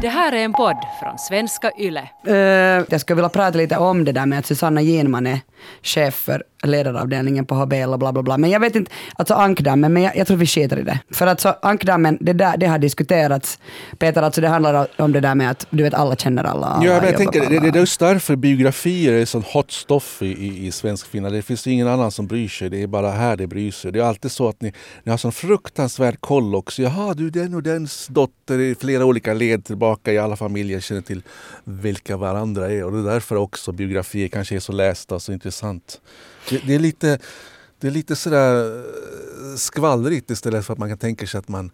Det här är en podd från svenska YLE. Uh, jag skulle vilja prata lite om det där med att Susanna Ginman är chef för ledaravdelningen på HBL och bla bla bla. Men jag vet inte, alltså ankdammen, men jag, jag tror vi skiter i det. För att så ankdammen, det, där, det har diskuterats. Peter, alltså det handlar om det där med att du vet alla känner alla. alla ja, men jag tänker, det, det är just därför biografier är sån hot stuff i, i, i svensk film. Det finns ingen annan som bryr sig, det är bara här det bryr sig. Det är alltid så att ni, ni har sån fruktansvärd koll också. Jaha, du den och dens dotter i flera olika led tillbaka i alla familjer känner till vilka varandra är. Och det är därför också biografier kanske är så lästa och så intressant. Det, det, är lite, det är lite sådär eh, skvallrigt istället för att man kan tänka sig att man,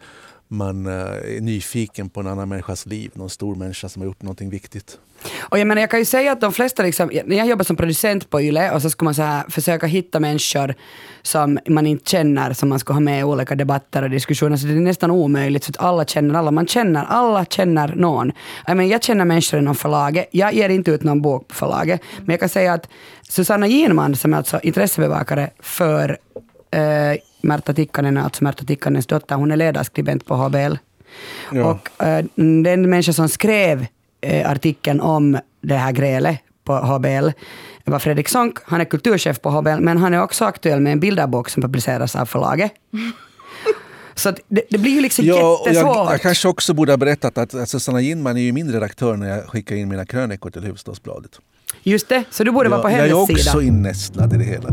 man eh, är nyfiken på en annan människas liv. Någon stor människa som har gjort någonting viktigt. Och jag, menar, jag kan ju säga att de flesta, liksom, när jag jobbar som producent på YLE och så ska man så här försöka hitta människor som man inte känner, som man ska ha med i olika debatter och diskussioner, så det är nästan omöjligt för att alla känner alla. Man känner, alla känner någon. Jag, menar, jag känner människor inom förlaget, jag ger inte ut någon bok på förlaget, men jag kan säga att Susanna Ginman, som är alltså intressebevakare för äh, Märta Tikkanen, alltså Märta Tikkanens dotter, hon är ledarskribent på HBL. Ja. Och äh, den människa som skrev äh, artikeln om det här grälet på HBL var Fredrik Sonck. Han är kulturchef på HBL, men han är också aktuell med en bilderbok som publiceras av förlaget. Så det, det, blir ju liksom ja, jättesvårt. Jag, jag, kanske också borde ha berättat att, att Susanna Ginman är ju min redaktör när jag skickar in mina krönikor till Hufvudstadsbladet. Just det, så du borde vara på hennes sida. Jag är också innästlad i det hela.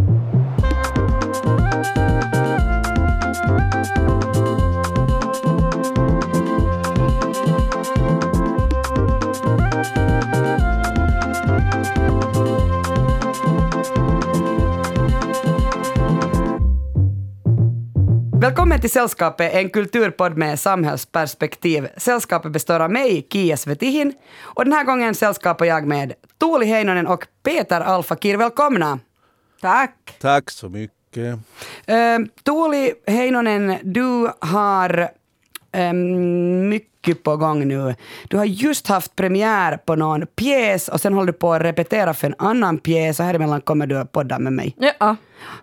Välkommen till Sällskapet, en kulturpodd med samhällsperspektiv. Sällskapet består av mig, Kia Svetihin, och den här gången sällskapar jag med Tuuli Heinonen och Peter Alfakir. Välkomna! Tack! Tack så mycket. Uh, Tuuli Heinonen, du har um, mycket på gång nu. Du har just haft premiär på någon pjäs och sen håller du på att repetera för en annan pjäs och här emellan kommer du att podda med mig. Ja.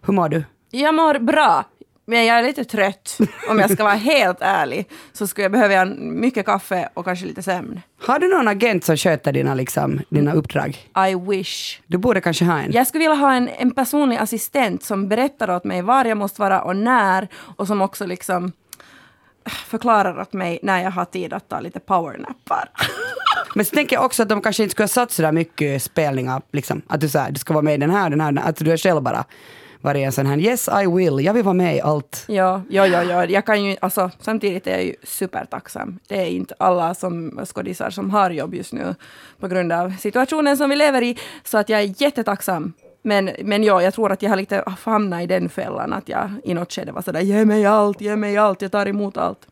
Hur mår du? Jag mår bra. Men jag är lite trött. Om jag ska vara helt ärlig så skulle jag behöva mycket kaffe och kanske lite sömn. Har du någon agent som sköter dina, liksom, dina uppdrag? I wish. Du borde kanske ha en. Jag skulle vilja ha en, en personlig assistent som berättar åt mig var jag måste vara och när och som också liksom förklarar åt mig när jag har tid att ta lite powernappar. Men så tänker jag också att de kanske inte skulle ha satt så där mycket spelningar. Liksom. Att du, så här, du ska vara med i den här, den här, den här. Att du är själv bara varit en sån här yes I will, jag vill vara med i allt. Ja, ja, ja, ja. Jag kan ju, alltså, samtidigt är jag ju supertacksam. Det är inte alla som skådisar som har jobb just nu på grund av situationen som vi lever i. Så att jag är jättetacksam. Men, men ja, jag tror att jag har lite hamnat i den fällan att jag i något skede var sådär ge mig allt, ge mig allt, jag tar emot allt.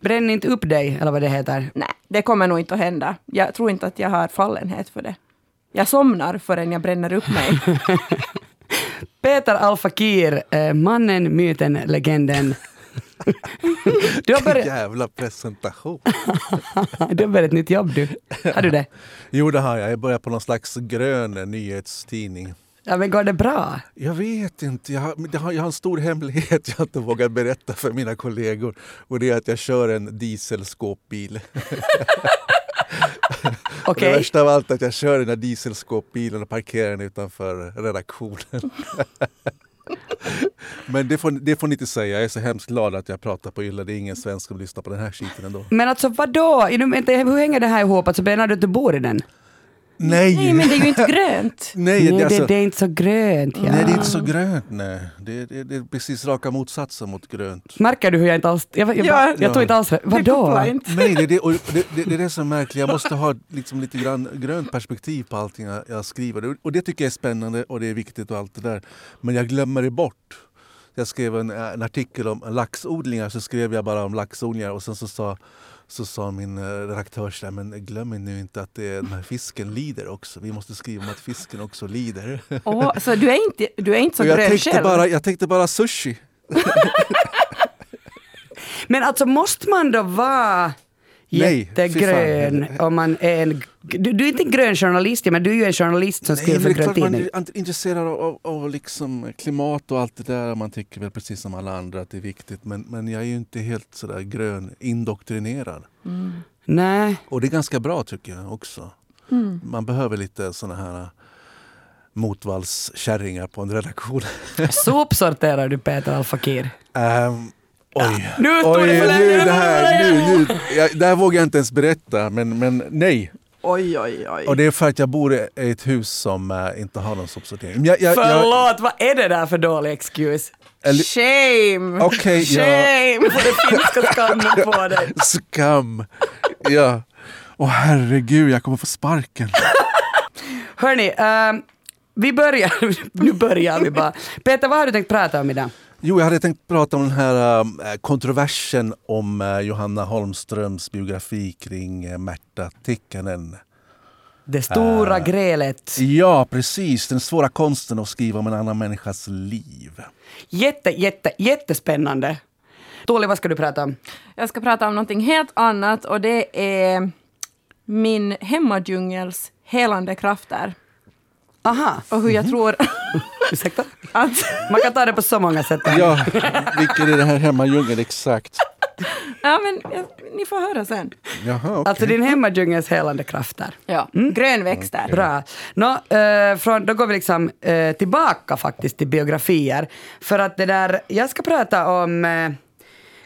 Bränn inte upp dig, eller vad det heter. Nej, det kommer nog inte att hända. Jag tror inte att jag har fallenhet för det. Jag somnar förrän jag bränner upp mig. Peter Alfakir, eh, mannen, myten, legenden. du har börjat... Jävla presentation! du har börjat ett nytt jobb du. Har du det? Jo det har jag. Jag börjar på någon slags grön nyhetstidning. Ja, men går det bra? Jag vet inte. Jag har, jag har, en stor hemlighet jag inte vågar berätta för mina kollegor. Och det är att jag kör en dieselskåpbil. Okay. Det värsta av allt är att jag kör den där dieselskåpbilen och parkerar den utanför redaktionen. Men det får, det får ni inte säga. Jag är så hemskt glad att jag pratar på Yle. Det är ingen svensk som lyssnar på den här skiten ändå. Men alltså vadå? Hur hänger det här ihop? Alltså menar du att du bor i den? Nej. nej, men det är ju inte grönt. nej, nej det, alltså, det, är inte så grönt. Ja. Nej, det är inte så grönt. Nej. Det, det, det är precis raka motsatsen mot grönt. Märker du hur jag inte alls... Jag, jag, ja, jag tog inte alls... Vadå? Nej, det, det, det, det, det är det som är märkligt. Jag måste ha liksom lite grann grönt perspektiv på allting jag, jag skriver. Och det tycker jag är spännande och det är viktigt och allt det där. Men jag glömmer det bort. Jag skrev en, en artikel om laxodlingar, så skrev jag bara om laxodlingar och sen så sa så sa min eh, redaktör så där, men glöm nu inte att det, den här fisken lider också. Vi måste skriva om att fisken också lider. Oh, så du är inte, du är inte så jag grön tänkte själv? Bara, jag tänkte bara sushi. men alltså måste man då vara jättegrön om man är en... Du, du, är inte en grön journalist, men du är ju en journalist som skriver för grön tidning. Man är intresserad av, av liksom klimat och allt det där. Man tycker väl precis som alla andra att det är viktigt. Men, men jag är ju inte helt sådär grön indoktrinerad. Mm. Nej. Och det är ganska bra tycker jag också. Man behöver lite såna här äh, motvallskärringar på en redaktion. Sopsorterar du Peter Al-Fakir? Ehm, oj, Nu oj, det för länge, nu det här, nu, nu, jag, det här vågar jag inte ens berätta, men, men nej. Oj, oj, oj. Och det är för att jag bor i ett hus som äh, inte har någon sopsortering. Jag, jag, jag, Förlåt, vad är det där för dålig excuse? eller, Shame! Ja. Shame! Får det finska skammen på dig? skam. Ja. Åh herregud, jag kommer få sparken. Hörni, ehm, vi börjar. nu börjar vi bara. Peter, vad har du tänkt prata om idag? Jo, jag hade tänkt prata om den här äh, kontroversen om äh, Johanna Holmströms biografi kring äh, Märta Tikkanen. Det stora Äh. grälet. Ja, precis. Den svåra konsten att skriva om en annan människas liv. Jätte, jätte, jättespännande. Tuuli, vad ska du prata om? Jag ska prata om någonting helt annat och det är min hemmadjungels helande krafter. Aha, Och hur jag tror ursäkta? att... Man kan ta det på så många sätt. Ja, vilken är det här hemmadjungeln exakt? Ja, men ja, ni får höra sen. Jaha, okej. Alltså din hemmadjungels helande krafter. Ja. Grönväxter. Bra. Nå, eh, från, då går vi liksom eh, tillbaka faktiskt till biografier. För att det där, jag ska prata om, eh,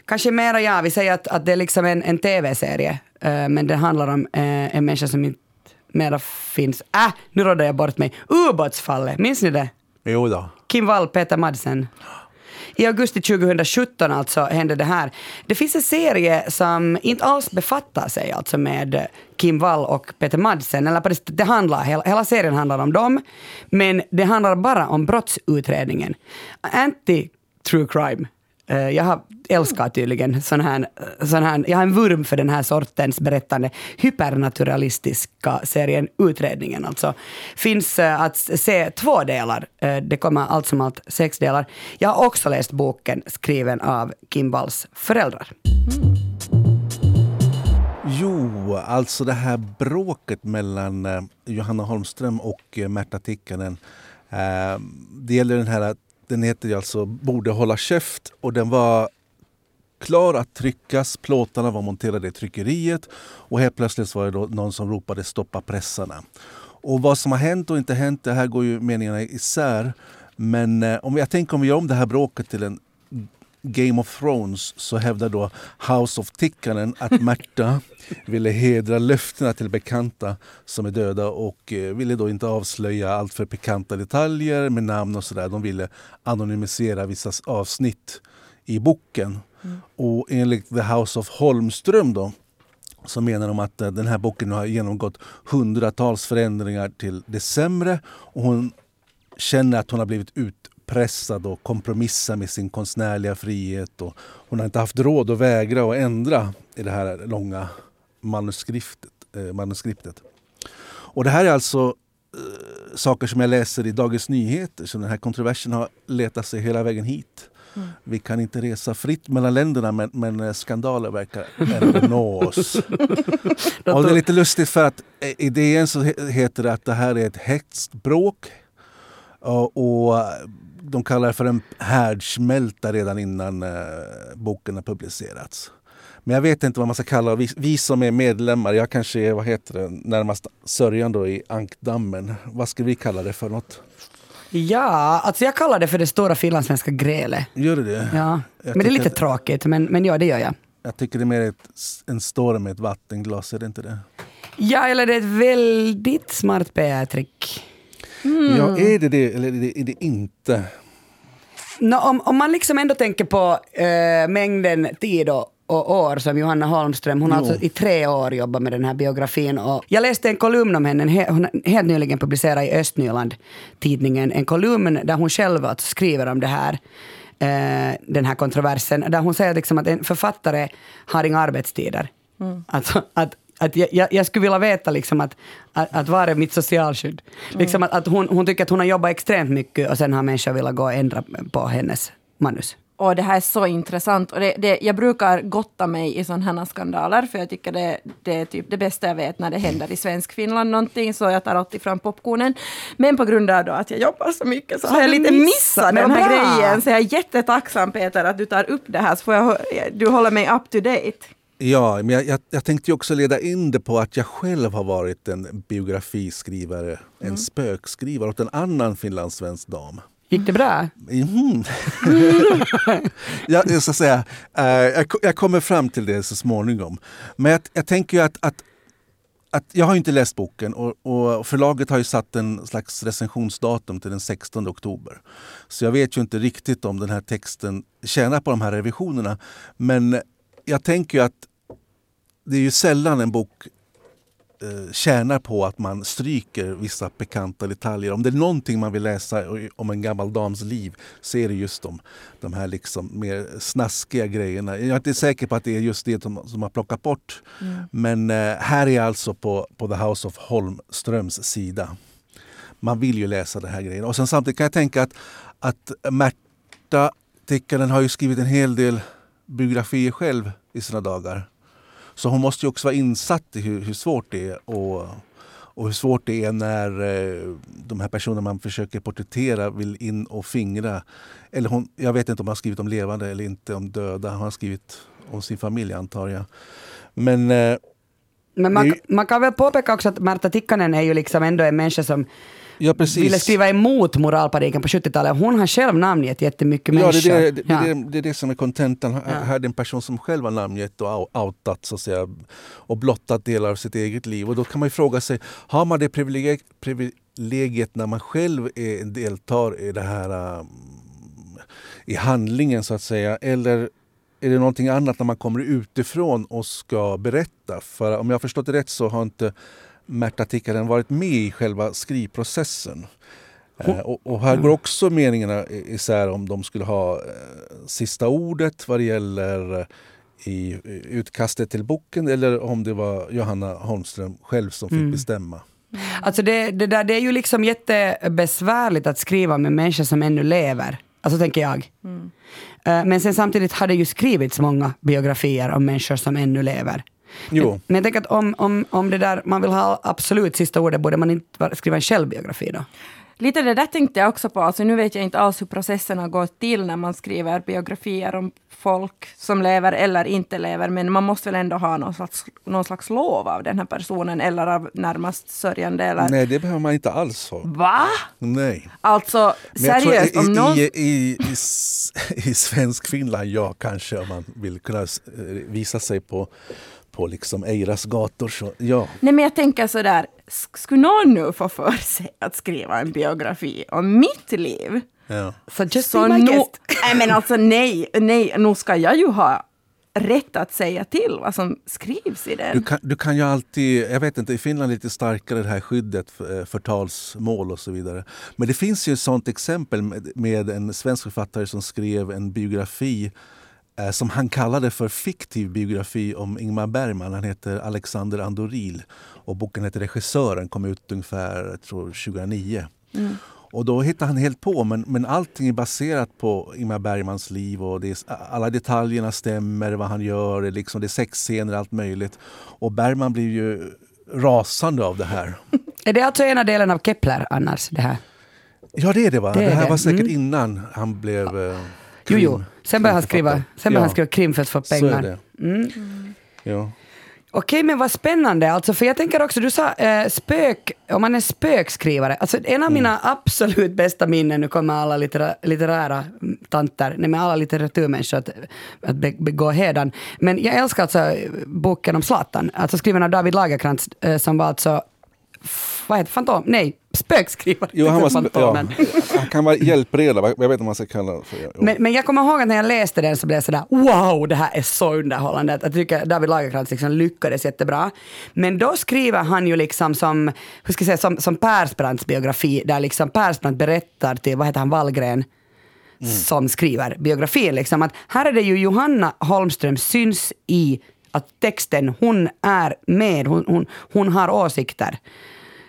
kanske mera ja, vi säger att, att det är liksom en, en tv-serie. Eh, men det handlar om eh, en människa som inte mera finns. Äh, nu rådde jag bort mig. Ubåtsfallet, minns ni det? Jo då. Kim Wall, Peter Madsen. I augusti 2017 alltså hände det här. Det finns en serie som inte alls befattar sig alltså med Kim Wall och Peter Madsen. Eller det, handlar, hela, hela serien handlar om dem. Men det handlar bara om brottsutredningen. Anti-true crime. Eh, jag har älskar tydligen sån här, sån här, jag har en vurm för den här sortens berättande hypernaturalistiska serien Utredningen. Alltså finns eh, att se två delar. Eh, det kommer allt som allt sex delar. Jag har också läst boken skriven av Kim Walls föräldrar. Jo, alltså det här bråket mellan Johanna Holmström och Märta Tikkanen. Det gäller den här, den heter ju alltså Borde hålla käft och den var klar att tryckas. Plåtarna var monterade i tryckeriet och helt plötsligt var det då någon som ropade stoppa pressarna. Och vad som har hänt och inte hänt, det här går ju meningarna isär. Men eh, om jag tänker om vi gör om det här bråket till en Game of Thrones så hävdar då House of Tikkanen att Märta ville hedra löftena till bekanta som är döda och eh, ville då inte avslöja allt för pikanta detaljer med namn och sådär. De ville anonymisera vissa avsnitt i boken. Och enligt The House of Holmström då så menar de att eh, den här boken har genomgått hundratals förändringar till det sämre och hon känner att hon har blivit utpressad och kompromissar med sin konstnärliga frihet. Och hon har inte haft råd att vägra och ändra i det här långa manuskriptet. Eh, manuskriptet. Och det här är alltså eh, saker som jag läser i Dagens Nyheter. Så den här kontroversen har letat sig hela vägen hit. Vi kan inte resa fritt mellan länderna men, men eh, skandaler verkar ändå nå oss. Och det är lite lustigt för att eh, i DN så he- heter det att det här är ett häxbråk. Och, och de kallar det för en härdsmälta redan innan eh, boken har publicerats. Men jag vet inte vad man ska kalla vi, vi som är medlemmar, jag kanske är vad heter det, närmast sörjan då i ankdammen. Vad ska vi kalla det för något? Ja, alltså jag kallar det för det stora finlandssvenska grälet. Gör det det? Ja. Jag Men det är lite tråkigt, men, men ja, det gör jag. Jag tycker det är mer ett, en storm med ett vattenglas, är det inte det? Ja, eller det är ett väldigt smart PR-trick. Ja, är det det eller är det, är det inte? Nå, om, om man liksom ändå tänker på eh, mängden tid och, och år som Johanna Holmström, hon har alltså i tre år jobbat med den här biografin. Och jag läste en kolumn om henne, en he, hon helt nyligen publicerad i Östnyland tidningen, en kolumn där hon själv alltså skriver om det här, eh, den här kontroversen, där hon säger liksom att en författare har inga arbetstider. Alltså, att, att jag, jag, jag skulle vilja veta liksom att, att, att var är mitt socialskydd? Liksom att, att hon, hon tycker att hon har jobbat extremt mycket och sen har människor velat gå och ändra på hennes manus. Och det här är så intressant. Och det, det, jag brukar gotta mig i sådana här skandaler, för jag tycker det, det är typ det bästa jag vet när det händer i svensk Finland någonting, så jag tar alltid fram popcornen. Men på grund av att jag jobbar så mycket så, Så har jag lite missat. missat den här bra. grejen. Så jag är jättetacksam Peter att du tar upp det här, så får jag, du håller mig up to date. Ja, men jag, jag, jag tänkte också leda in det på att jag själv har varit en biografiskrivare, en spökskrivare åt en annan finlandssvensk dam. Gick det bra? Mhm. jag, ska säga, eh, jag, jag kommer fram till det så småningom. Men jag, jag tänker ju att, att, att jag har inte läst boken och, och förlaget har ju satt en slags recensionsdatum till den 16 oktober. Så jag vet ju inte riktigt om den här texten tjänar på de här revisionerna. Men jag tänker ju att det är ju sällan en bok eh, tjänar på att man stryker vissa pikanta detaljer. Om det är någonting man vill läsa om en gammal dams liv så är det just de, de här liksom mer snaskiga grejerna. Jag är inte säker på att det är just det som, som har plockat bort. Men eh, här är jag alltså på, på The House of Holmströms sida. Man vill ju läsa det här grejen. Och sen samtidigt kan jag tänka att, att Märta Tikkanen har ju skrivit en hel del biografier själv i sina dagar. Så hon måste ju också vara insatt i hur, hur svårt det är och, och hur svårt det är när eh, de här personerna man försöker porträttera vill in och fingra. Eller hon, jag vet inte om har skrivit om levande eller inte om döda. Hon har skrivit om sin familj antar jag. Men eh, Men man, man kan väl påpeka också att Märta Tikkanen är ju liksom ändå en människa som ja, precis. ville skriva emot moralpaniken på 70-talet. Hon har själv namngett jättemycket Ja, människor. det, det, Ja. det, det, är det som är contentan. Här Ja. här är en person som själv har namngett och outat så att säga, och blottat delar av sitt eget liv. Och då kan man ju fråga sig, har man det privilegiet, privilegiet när man själv är, deltar i det här um, i handlingen så att säga, eller är det någonting annat när man kommer utifrån och ska berätta? För om jag har förstått det rätt så har inte Märta Tikkanen varit med i själva skrivprocessen. Eh, och, och här går också meningarna isär om de skulle ha eh, sista ordet vad det gäller eh, i utkastet till boken eller om det var Johanna Holmström själv som fick Mm. bestämma. Alltså det, det, där, det är ju liksom jättebesvärligt att skriva med människor som ännu lever. Alltså tänker jag. Eh, Men sen samtidigt har det ju skrivits många biografier om människor som ännu lever. Jo. Men jag tänker att om, om, om det där, man vill ha absolut sista ordet, borde man inte skriva en självbiografi då? Lite det där tänkte jag också på. Alltså, nu vet jag inte alls hur processerna går till när man skriver biografier om folk som lever eller inte lever. Men man måste väl ändå ha någon slags, någon slags lov av den här personen eller av närmast sörjande. Eller... Nej, det behöver man inte alls ha. Va? Nej. Alltså Men seriöst, i, om någon... i, i, i, i svensk Finland, ja kanske om man vill kunna eh, visa sig på, på liksom Eiras gator. Så, ja. Nej men jag tänker sådär, sk- skulle någon nu få för sig att skriva en biografi om mitt liv? Ja. Så just Så be my nu, guest. nej men alltså nej, nej, nu ska jag ju ha rätt att säga till vad som skrivs i den. Du kan, du kan ju alltid, jag vet inte, i Finland är lite starkare det här skyddet för eh, förtalsmål och så vidare. Men det finns ju ett sånt exempel med, med en svensk författare som skrev en biografi eh, som han kallade för fiktiv biografi om Ingmar Bergman. Han heter Alexander Andoril och boken heter Regissören, kom ut ungefär jag tror, 2009. Och då hittar han helt på, men, men allting är baserat på Ingmar Bergmans liv och det är, alla detaljerna stämmer, vad han gör, det är, liksom, det är sexscener, allt möjligt. Och Bergman blir ju rasande av det här. Är det alltså ena delen av Kepler annars? Det här? Ja, det är det va? Det Det, är här det. var säkert Mm. innan han blev Jo, jo. Sen började han skriva, sen började han skriva krim för att få pengar. Mm. Ja. Okej, men vad spännande. Alltså, för jag tänker också, du sa eh, spök, om man är spökskrivare. Alltså, en av mina absolut bästa minnen, nu kommer alla littera, litterära mm, tanter, nej men alla litteraturmänniskor att, att be, begå hädan. Men jag älskar alltså boken om Zlatan, alltså skriven av David Lagercrantz, eh, som var alltså, vad heter Fantom? Nej, spökskrivare. Jo, han, var, sp- ja, han kan vara hjälpreda, jag vet inte vad man ska kalla det för. Ja. Men, men jag kommer ihåg att när jag läste den så blev jag sådär wow, det här är så underhållande. Jag tycker David Lagercrantz liksom lyckades jättebra. Men då skriver han ju liksom som, hur ska jag säga, som, som Persbrandts biografi, där liksom Persbrandt berättar till, vad heter han, Wallgren, som skriver biografin. Liksom, att här är det ju Johanna Holmström syns i att texten, hon är med, hon, hon, hon har åsikter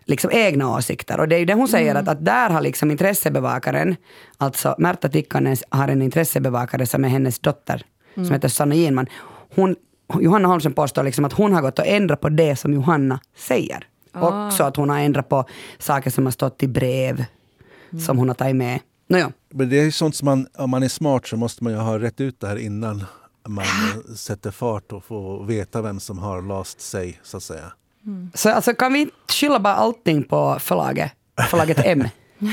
liksom egna åsikter. Och det är ju det hon säger, att, att där har liksom intressebevakaren, alltså Märta Tikkanen har en intressebevakare som är hennes dotter, som heter Sanna Ginman. Hon, Johanna Holmström påstår liksom att hon har gått och ändrat på det som Johanna säger. Också att hon har ändrat på saker som har stått i brev, som hon har tagit med. Nåja. Men det är ju sånt som man, om man är smart så måste man ju ha rätt ut det här innan man sätter fart och får veta vem som har last sig, så att säga. Så alltså, kan vi inte skylla bara allting på förlaget, förlaget M?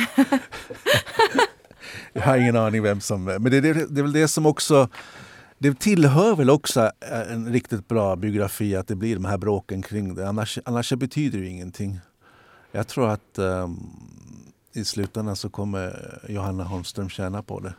Jag har ingen aning vem som... Men det, det, det är väl det som också... Det tillhör väl också en riktigt bra biografi att det blir de här bråken kring det. Annars, annars betyder det ju ingenting. Jag tror att um, i slutändan så kommer Johanna Holmström tjäna på det.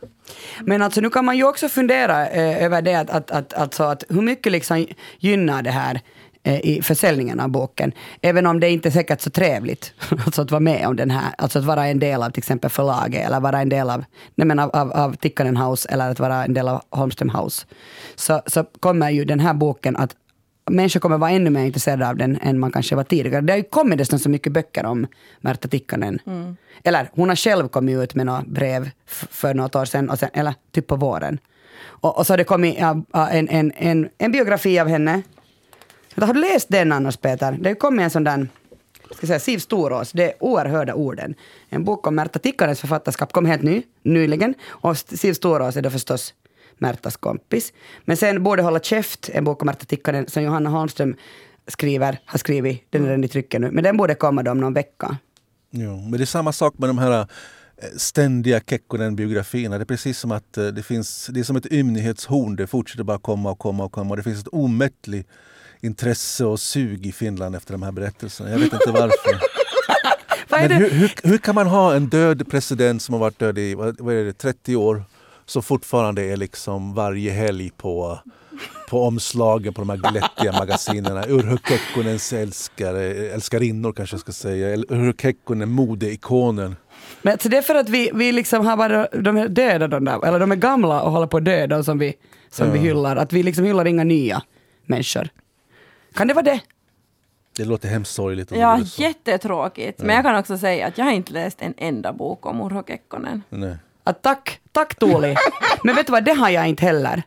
Men alltså nu kan man ju också fundera eh, över det att, att, att, alltså, att hur mycket liksom gynnar det här i försäljningen av boken. Även om det inte är säkert så trevligt alltså att vara med om den här, alltså att vara en del av till exempel förlaget eller vara en del av, nej men av, av, av Tikkanen House eller att vara en del av Holmström House. Så, så kommer ju den här boken att människor kommer vara ännu mer intresserade av den än man kanske var tidigare. Det har ju kommit nästan så mycket böcker om Märta Tikkanen. Mm. Eller hon har själv kommit ut med några brev för något år sedan, och sen, eller typ på våren. Och, och så har det kommit en, en, en, en biografi av henne. Har du läst den annars Peter? Det kom en sån där ska säga, Siv Storås, Det oerhörda orden. En bok om Märta Tikkanens författarskap kom helt ny, nyligen. Och Siv Storås är då förstås Märtas kompis. Men sen Borde hålla käft, en bok om Märta Tikkanen som Johanna Holmström skriver, har skrivit, den är den i trycket nu. Men den borde komma då om någon vecka. Jo, men det är samma sak med de här eh, ständiga Kekkonen-biografierna. Det är precis som att eh, det finns, det är som ett ymnighetshorn. Det fortsätter bara komma och komma och komma. Det finns ett omättligt intresse och sug i Finland efter de här berättelserna. Jag vet inte varför. Men hur, hur, hur, kan man ha en död president som har varit död i vad, är det, 30 år som fortfarande är liksom varje helg på, på omslagen på de här glättiga magasinen. Urho Kekkonens älskare, älskarinnor kanske jag ska säga. Urho Kekkonen, modeikonen. Men så det är för att vi, vi liksom har bara, de är döda de där, eller de är gamla och håller på att dö, de som vi, som ja. vi hyllar. Att vi liksom hyllar inga nya människor. Kan det vara det? Det låter hemskt sorgligt. Ja, jättetråkigt. Men jag kan också säga att jag har inte läst en enda bok om Urho Kekkonen. Nej. Att tack, tack Tuuli. Men vet du vad, det har jag inte heller.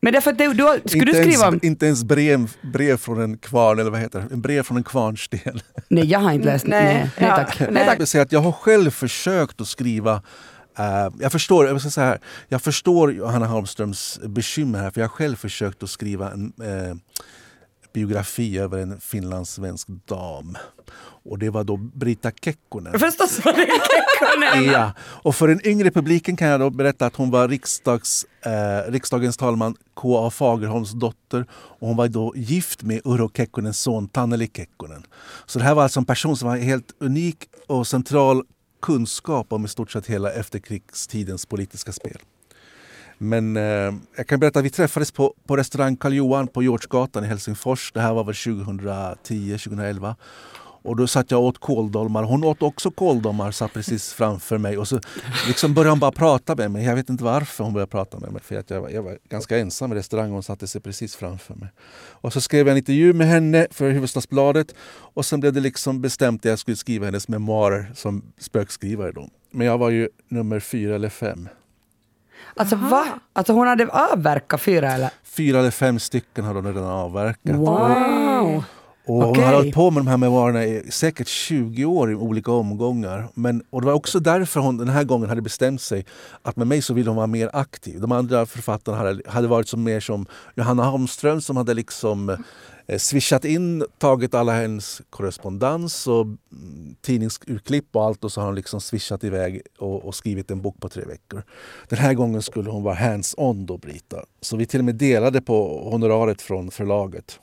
Men därför att du, du, skulle du skriva om... Inte ens brev, brev från en kvarn, eller vad heter det? En brev från en kvarnsten. Nej, jag har inte läst. Nej, nej, nej tack. Nej, tack. Jag, jag har själv försökt att skriva uh, jag förstår, jag, ska säga här, jag förstår Hanna Holmströms bekymmer här, för jag har själv försökt att skriva en uh, biografi över en finlandssvensk dam. Och det var då Brita Kekkonen. Förstås var det Kekkonen! ja. Och för den yngre publiken kan jag då berätta att hon var riksdags, eh, riksdagens talman K.A. Fagerholms dotter. Och hon var då gift med Urho Kekkonens son Tanneli Kekkonen. Så det här var alltså en person som var helt unik och central kunskap om i stort sett hela efterkrigstidens politiska spel. Men eh, jag kan berätta att vi träffades på, på restaurang Karl Johan på Georgsgatan i Helsingfors. Det här var väl 2010-2011. Och då satt jag och åt kåldolmar. Hon åt också kåldolmar, satt precis framför mig. Och så liksom började hon bara prata med mig. Jag vet inte varför hon började prata med mig. För att jag, var, jag var ganska ensam i restaurangen. Hon satte sig precis framför mig. Och så skrev jag en intervju med henne för Hufvudstadsbladet. Och sen blev det liksom bestämt att jag skulle skriva hennes memoarer som spökskrivare. Då. Men jag var ju nummer fyra eller fem. Alltså va? Alltså hon hade avverkat fyra eller? Fyra eller fem stycken hade hon redan avverkat. Wow! Och okay. Hon har hållit på med de här memoarerna i säkert 20 år i olika omgångar. Men, och det var också därför hon den här gången hade bestämt sig att med mig så ville hon vara mer aktiv. De andra författarna hade, hade varit som mer som Johanna Holmström som hade liksom swishat in, tagit alla hennes korrespondens och mm, tidningsurklipp och allt och så har hon liksom swishat iväg och, och, skrivit en bok på tre veckor. Den här gången skulle hon vara hands-on då, Brita. Så vi till och med delade på honoraret från förlaget.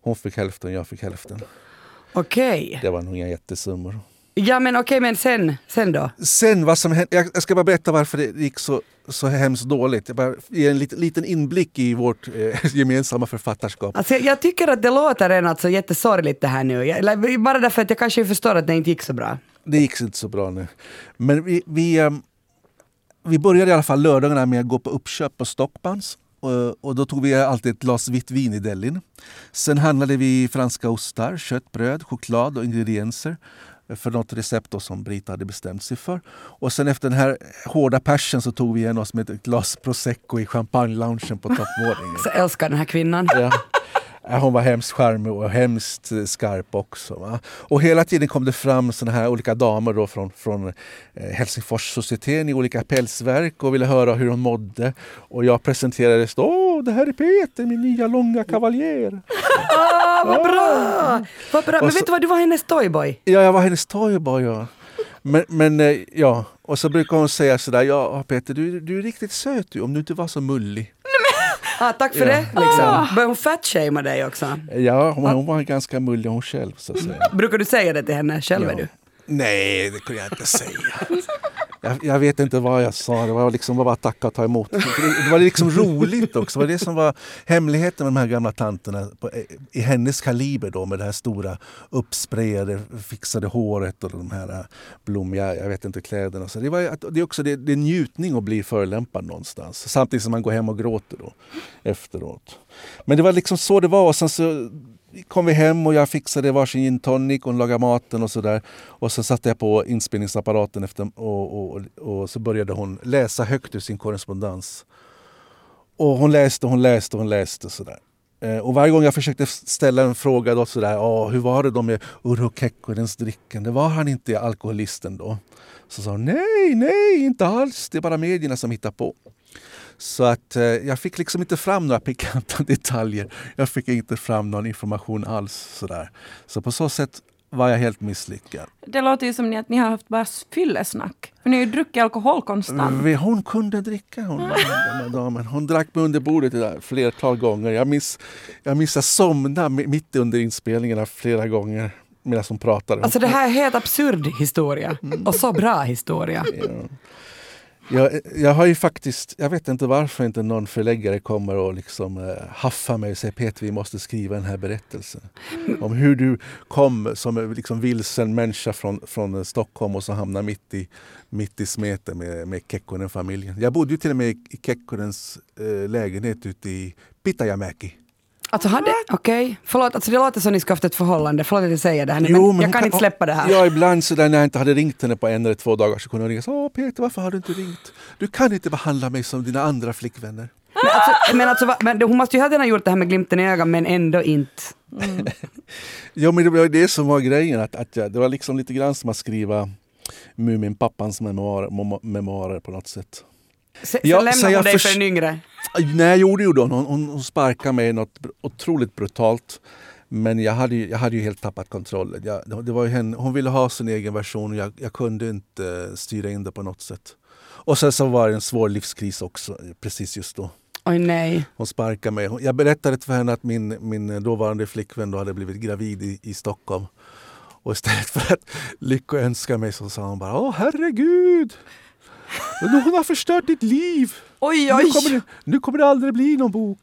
Hon fick hälften, jag fick hälften. Okej. Okay. Det var nog inga jättesummor. Ja men okej, okay, men sen, sen då? Sen vad som hände, jag ska bara berätta varför det gick så, så hemskt dåligt. Jag bara ge en liten, liten inblick i vårt eh, gemensamma författarskap. Alltså, jag tycker att det låter en alltså jättesorgligt det här nu. Jag, bara därför att jag kanske förstår att det inte gick så bra. Det gick inte så bra nu. Men vi, vi, um, vi började i alla fall lördagarna med att gå på uppköp på Stockmans. Och då tog vi alltid ett glas vitt vin i delin. Sen handlade vi franska ostar, köttbröd, choklad och ingredienser för något recept som Brita hade bestämt sig för. Och sen efter den här hårda persen så tog vi igen oss med ett glas prosecco i champagne-loungen på toppvåningen. Så älskar den här kvinnan. Ja. Hon var hemskt charmig och hemskt skarp också. Va? Och hela tiden kom det fram såna här olika damer då från, från eh, Helsingforssocieteten i olika pälsverk och ville höra hur hon mådde. Och jag presenterades då Åh, det här är Peter, min nya långa kavaljer. Ah, vad bra! Vad bra. Men så- vet du vad, du var hennes toyboy. Ja, jag var hennes toyboy. Ja. Men, men eh, ja, och så brukar hon säga sådär, ja Peter du, du är riktigt söt du, om du inte var så mullig. Ah, tack för Ja. det. Liksom. Började hon fatshamea dig också? Ja, hon, hon var ganska mullig hon själv så att säga. Brukar du säga det till henne själv? Ja. Är du? Nej, det kunde jag inte säga. Jag, jag vet inte vad jag sa, det var liksom bara att tacka och ta emot. Det, det var liksom roligt också, det var det som var hemligheten med de här gamla tanterna på, eh, i hennes kaliber då med det här stora uppsprayade, fixade håret och de här eh, blommiga, jag vet inte, kläderna. Så det, var, det är också det, det är njutning att bli förolämpad någonstans. Samtidigt som man går hem och gråter då efteråt. Men det var liksom så det var och sen så kom vi hem och jag fixade varsin gin tonic och hon lagade maten och sådär. Och så satte jag på inspelningsapparaten efter, och, och, och så började hon läsa högt ur sin korrespondens. Och hon läste, hon läste, hon läste sådär. Eh, Och varje gång jag försökte ställa en fråga då sådär, "Ja, hur var det då med Urho Kekkonens drickande? Var han inte alkoholisten då? Så sa hon, nej, nej, inte alls, det är bara medierna som hittar på. Så att eh, jag fick liksom inte fram några pikanta detaljer. Jag fick inte fram någon information alls. Sådär. Så på så sätt var jag helt misslyckad. Det låter ju som att ni har haft bara fyllesnack. För ni har ju druckit alkohol konstant. Vi- Hon kunde dricka hon, den damen. Hon drack mig under bordet det där flertal gånger. Jag minns, jag minns jag somnade mi- mitt under inspelningarna flera gånger medan hon pratade. Alltså det här är helt absurd historia. Mm. Och så bra historia. Ja. Jag, jag har ju faktiskt, jag vet inte varför inte någon förläggare kommer och liksom eh, haffar mig och säger Peter vi måste skriva den här berättelsen. Om hur du kom som en liksom vilsen människa från, från eh, Stockholm och så hamnar mitt i, mitt i smeten med, med Kekkonen-familjen. Jag bodde ju till och med i i Kekkonens eh, lägenhet ute i Pitajamäki. Alltså hade, okej, förlåt, alltså det låter som ni ska haft ett förhållande. Förlåt att jag säger det här nu, Jo, men jag hon kan inte släppa det här. Ja, ibland så där när jag inte hade ringt henne på en eller två dagar så kunde hon ringa så Åh Peter, varför har du inte ringt? Du kan inte behandla mig som dina andra flickvänner. Men alltså, men alltså, men hon måste ju ha gjort det här med glimten i ögat men ändå inte. Ja, men det var det som var grejen. Att, att jag, det var liksom lite grann som att skriva Muminpappans memoarer, memo- memoarer på något sätt. Sen, Ja, lämnar hon jag dig för en yngre. Nej, jag gjorde ju då. Hon, hon, hon sparkade mig något otroligt brutalt. Men jag hade, ju, jag hade ju helt tappat kontrollen. Jag, det var ju henne, hon ville ha sin egen version och jag, jag kunde inte styra in det på något sätt. Och sen så var det en svår livskris också eh, precis just då. Oj nej. Hon sparkade mig. Jag berättade för henne att min, min dåvarande flickvän då hade blivit gravid i, i Stockholm. Och istället för att lyckönska mig så sa hon bara Åh herregud! Hon har förstört ditt liv! Oj Nu oj! kommer, det, nu kommer det aldrig bli någon bok.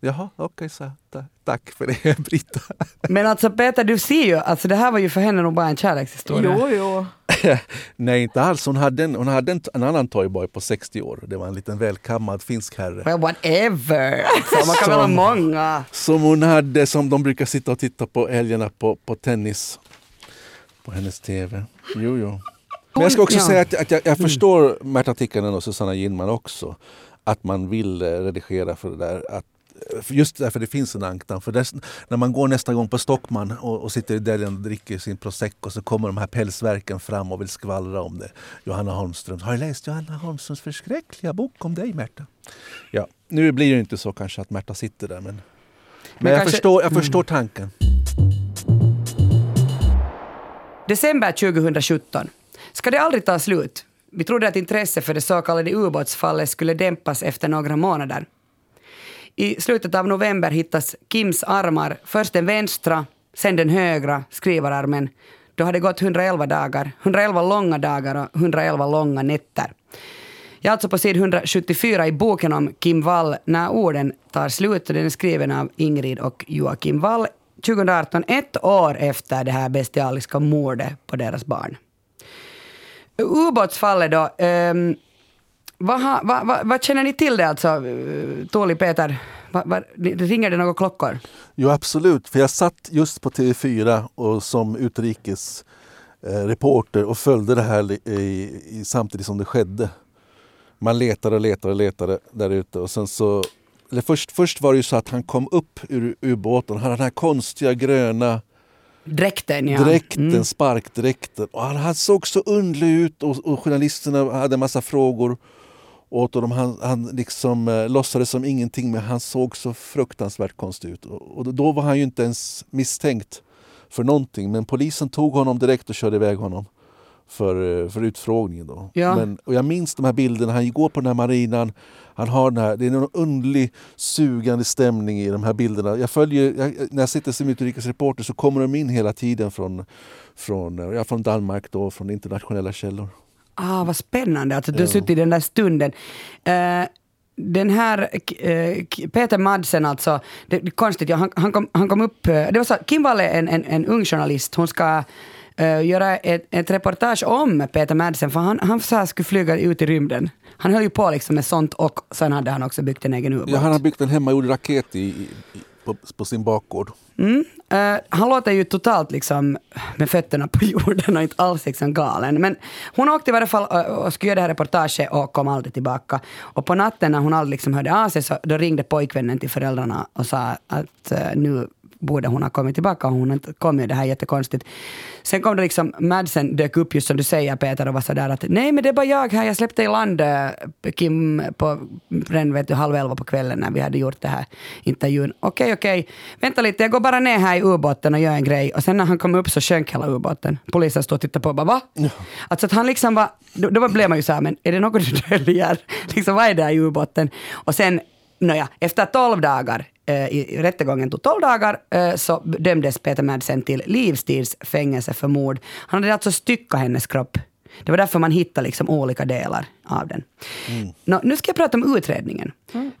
Jaha, okej, så ta, tack för det Britta. Men alltså Peter, du ser ju, alltså det här var ju för henne nog bara en kärlekshistoria. Jo, jo. Nej, inte alls. Hon hade, en, hon hade en, en annan toyboy på 60 år. Det var en liten välkammad finsk herre. Well, whatever! Alltså, man kan väl ha Som- många. Som hon hade, som de brukar sitta och titta på helgerna på, på tennis. På hennes TV. Jo, jo. Men jag ska också Ja. säga att, att jag, jag förstår Märta Tikkanen och Susanna Ginman också. Att man vill eh, redigera för det där. Att, för just därför det finns en ankdam. För dess, när man går nästa gång på Stockman och, och sitter i delen och dricker sin prosecco så kommer de här pälsverken fram och vill skvallra om det. Johanna Holmström. Har du läst Johanna Holmströms förskräckliga bok om dig Märta? Ja, nu blir det inte så kanske att Märta sitter där men, men, jag, kanske- förstår, jag förstår tanken. December 2017. Ska det aldrig ta slut? Vi trodde att intresset för det så kallade ubåtsfallet skulle dämpas efter några månader. I slutet av november hittas Kims armar, först den vänstra, sen den högra skrivararmen. Då hade det gått 111 dagar, 111 långa dagar och 111 långa nätter. Jag är alltså på sid 174 i boken om Kim Wall, När orden tar slut. Den är skriven av Ingrid och Joakim Wall 2018, ett år efter det här bestialiska mordet på deras barn. Ubåtsfallet då. Um, vad, ha, vad, vad, vad känner ni till det alltså, Tuuli, Peter? Ringer det några klockor? Jo absolut, för jag satt just på TV4 och som utrikes eh, reporter och följde det här i, i, samtidigt som det skedde. Man letade och letade och letade där ute och sen så eller först, först var det ju så att han kom upp ur ubåten. Han hade den här konstiga gröna Dräkten, ja. dräkten, Mm. sparkdräkten. Och han, såg så underlig ut och, och journalisterna hade en massa frågor. åt honom. Han, han liksom eh, låtsades som ingenting men han såg så fruktansvärt konstig ut. Och, och då var han ju inte ens misstänkt för någonting men polisen tog honom direkt och körde iväg honom för, eh, för utfrågningen. Då. Ja. Men, och jag minns de här bilderna, han går på den här marinan, han har den här, det är någon underlig sugande stämning i de här bilderna. Jag följer, jag, när jag sitter som utrikesreporter så kommer de in hela tiden från, från, ja, från Danmark, då, från internationella källor. Ah, vad spännande, alltså, du har suttit i den där stunden. Eh, den här K- Peter Madsen, alltså, det, det är konstigt, ja, han, han, kom, han kom upp... eh, Det var så, Kim Wall är en, en, en ung journalist, hon ska eh, göra ett, ett reportage om Peter Madsen, för han, han så här skulle flyga ut i rymden. Han höll ju på liksom med sånt och sen hade han också byggt en egen ubåt. Ja, han har byggt en hemmagjord raket i, i, på, på sin bakgård. Mm. Eh, han låter ju totalt liksom med fötterna på jorden och inte alls liksom galen. Men hon åkte i varje fall eh, och skulle göra det här reportaget och kom aldrig tillbaka. Och på natten när hon aldrig liksom hörde av sig så då ringde pojkvännen till föräldrarna och sa att eh, nu borde hon ha kommit tillbaka hon inte kommit. Det här är jättekonstigt. Sen kom det liksom, Madsen dök upp just som du säger Peter och var sådär att nej men det är bara jag här, jag släppte i land eh, Kim på redan vet du, halv elva på kvällen när vi hade gjort det här intervjun. Okej, okej, vänta lite, jag går bara ner här i ubåten och gör en grej. Och sen när han kom upp så sjönk hela ubåten. Polisen stod och tittade på och bara va? Alltså att han liksom var, då, då blev man ju såhär, men är det något du döljer? liksom vad är det här i ubåten? Och sen Nåja, efter 12 dagar, i rättegången tog 12 dagar, eh, så dömdes Peter Madsen till livstidsfängelse för mord. Han hade alltså styckat hennes kropp. Det var därför man hittade liksom olika delar av den. Nå, nu ska jag prata om utredningen.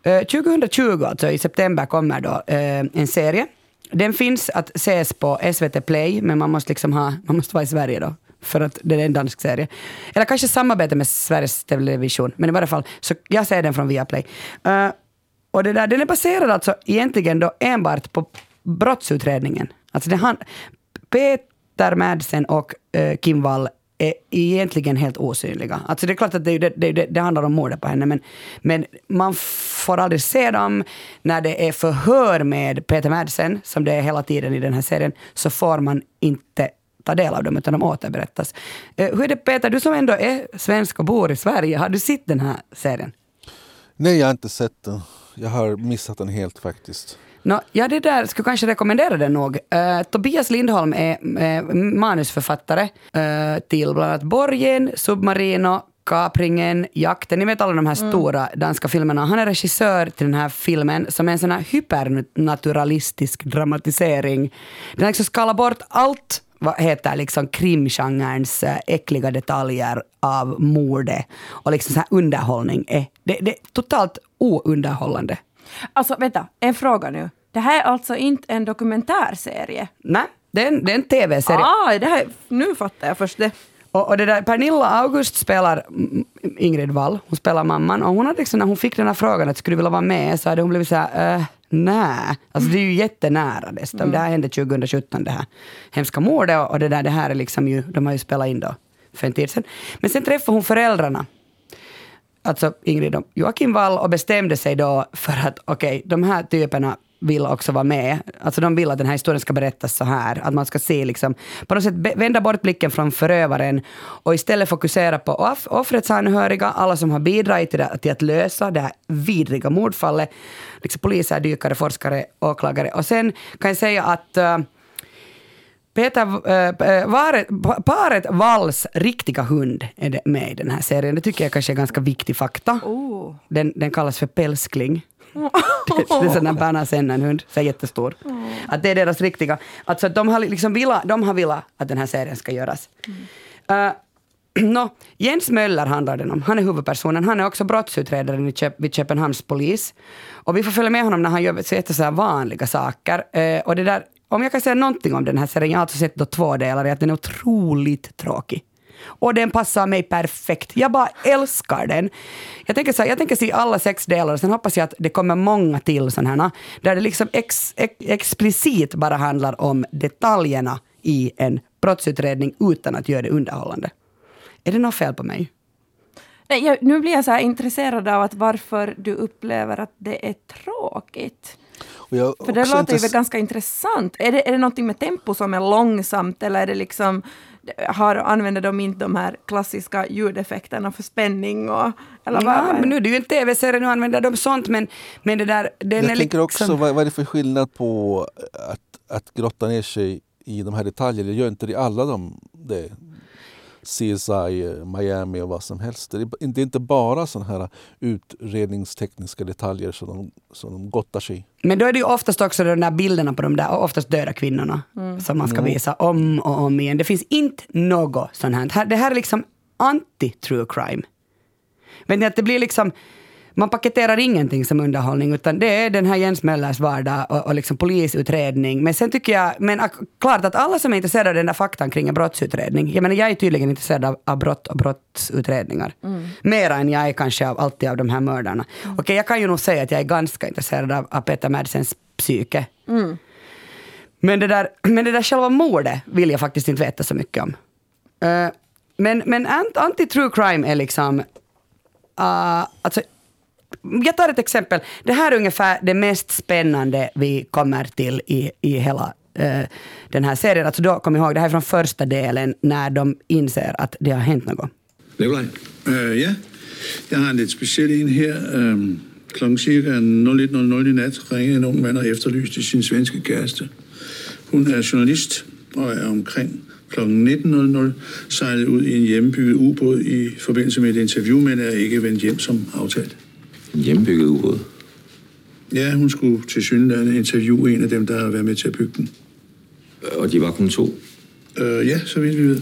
Eh, 2020, alltså i september, kommer då eh, en serie. Den finns att ses på SVT Play, men man måste, liksom ha, man måste vara i Sverige då för att det är en dansk serie. Eller kanske samarbete med Sveriges Television, men i varje fall, så jag ser den från Viaplay. Uh, och det där, den är baserad alltså egentligen då enbart på brottsutredningen. Alltså det han, Peter Madsen och eh, Kim Wall är egentligen helt osynliga. Alltså det är klart att det, det, det, det handlar om mordet på henne, men, men man får aldrig se dem. När det är förhör med Peter Madsen, som det är hela tiden i den här serien, så får man inte ta del av dem, utan de återberättas. Eh, hur är det Peter, du som ändå är svensk och bor i Sverige, har du sett den här serien? Nej, jag har inte sett den. Jag har missat den helt faktiskt. Nå, ja, det där skulle kanske rekommendera den nog. Uh, Tobias Lindholm är uh, manusförfattare uh, till bland annat Borgen, Submarino, Kapringen, Jakten, ni vet alla de här stora danska filmerna. Han är regissör till den här filmen som är en sån här hypernaturalistisk dramatisering. Den liksom skalar bort allt vad heter liksom krimgenrens äh, äckliga detaljer av mordet och liksom så här underhållning. Är, det, det är totalt ounderhållande. Alltså vänta, en fråga nu. Det här är alltså inte en dokumentärserie? Nej, det är en, det är en tv-serie. Ah, det här, nu fattar jag först det. Och, och det där, Pernilla August spelar Ingrid Wall, hon spelar mamman. Och hon hade liksom, när hon fick den här frågan att skulle du vilja vara med så hade hon blivit så här, äh, nej. Alltså det är ju jättenära dessutom. Det här hände 2017 det här hemska mordet och, och det där, det här är liksom ju, de har ju spelat in då för en tid sedan. Men sen träffade hon föräldrarna alltså Ingrid och Joakim Wall och bestämde sig då för att okej, okay, de här typerna vill också vara med. Alltså de vill att den här historien ska berättas så här. Att man ska se liksom, på något sätt vända bort blicken från förövaren och istället fokusera på off offrets anhöriga, alla som har bidragit till, det, till att lösa det här vidriga mordfallet. Liksom poliser, dykare, forskare, åklagare. Och sen kan jag säga att uh, Peter, äh, varet, paret Walls riktiga hund är med i den här serien. Det tycker jag kanske är ganska viktig fakta. Oh. Den, den kallas för pälskling. Det, är sån där Berna Sennen-hund, så jättestor. Mm. Att det är deras riktiga. Alltså de har liksom velat, de har velat att den här serien ska göras. Mm. Uh, no, Jens Möller handlar den om. Han är huvudpersonen. Han är också brottsutredaren vid Köpenhamns polis. Och vi får följa med honom när han gör så, så här vanliga saker. Uh, och det där, om jag kan säga någonting om den här serien, jag har alltså sett då två delar, är att den är otroligt tråkig. Och den passar mig perfekt. Jag bara älskar den. Jag tänker, så här, jag tänker se alla sex delar sen hoppas jag att det kommer många till sådana här, där det liksom ex, ex, explicit bara handlar om detaljerna i en brottsutredning utan att göra det underhållande. Är det något fel på mig? Nej, jag, nu blir jag så här intresserad av att varför du upplever att det är tråkigt. För det låter ju ganska intressant. Är det, är det någonting med tempo som är långsamt eller är det liksom har, använder de inte de här klassiska ljudeffekterna för spänning? Och, eller vad, Ja, men nu är det ju en tv-serie, nu använder de sånt, men, men det där... Den Jag är tänker också, liksom, vad, vad är det för skillnad på att, att grotta ner sig i de här detaljerna? Gör inte det alla de det? CSI, Miami och vad som helst. Det är, inte bara sådana här utredningstekniska detaljer som de, som de gottar sig i. Men då är det ju oftast också de där bilderna på de där oftast döda kvinnorna som man ska visa om och om igen. Det finns inte något sånt här. Det här är liksom anti-true crime. Men att det blir liksom, man paketerar ingenting som underhållning utan det är den här Jens Möllers vardag och, och liksom polisutredning. Men sen tycker jag, men klart att alla som är intresserade av den där faktan kring en brottsutredning, jag menar jag är tydligen intresserad av, av brott och brottsutredningar. Mera än jag är kanske av, alltid av de här mördarna. Okej, jag kan ju nog säga att jag är ganska intresserad av, av Peter Madsens psyke. Men det, där, men det där själva mordet vill jag faktiskt inte veta så mycket om. Eh, men men ant- anti-true crime är liksom... Uh, alltså, jag tar ett exempel. Det här är ungefär det mest spännande vi kommer till i, i hela eh, den här serien. Alltså då, kom ihåg, det här är från första delen när de inser att det har hänt något. Nikolaj? Øh, ja, jeg har en lidt speciel en her. Øhm, klokken cirka 01.00 i nat ringede en ung mand og efterlyste sin svenske kæreste. Hun er journalist og er omkring klokken 19.00 sejlet ud i en hjemmebygget ubåd i forbindelse med et interview, men er ikke vendt hjem som aftalt. En hjemmebygget ubåd. Ja, hun skulle til synligheden interviewe en af dem, der har været med til at bygge den. Og de var kun to. Øh, ja, så vidt vi ved.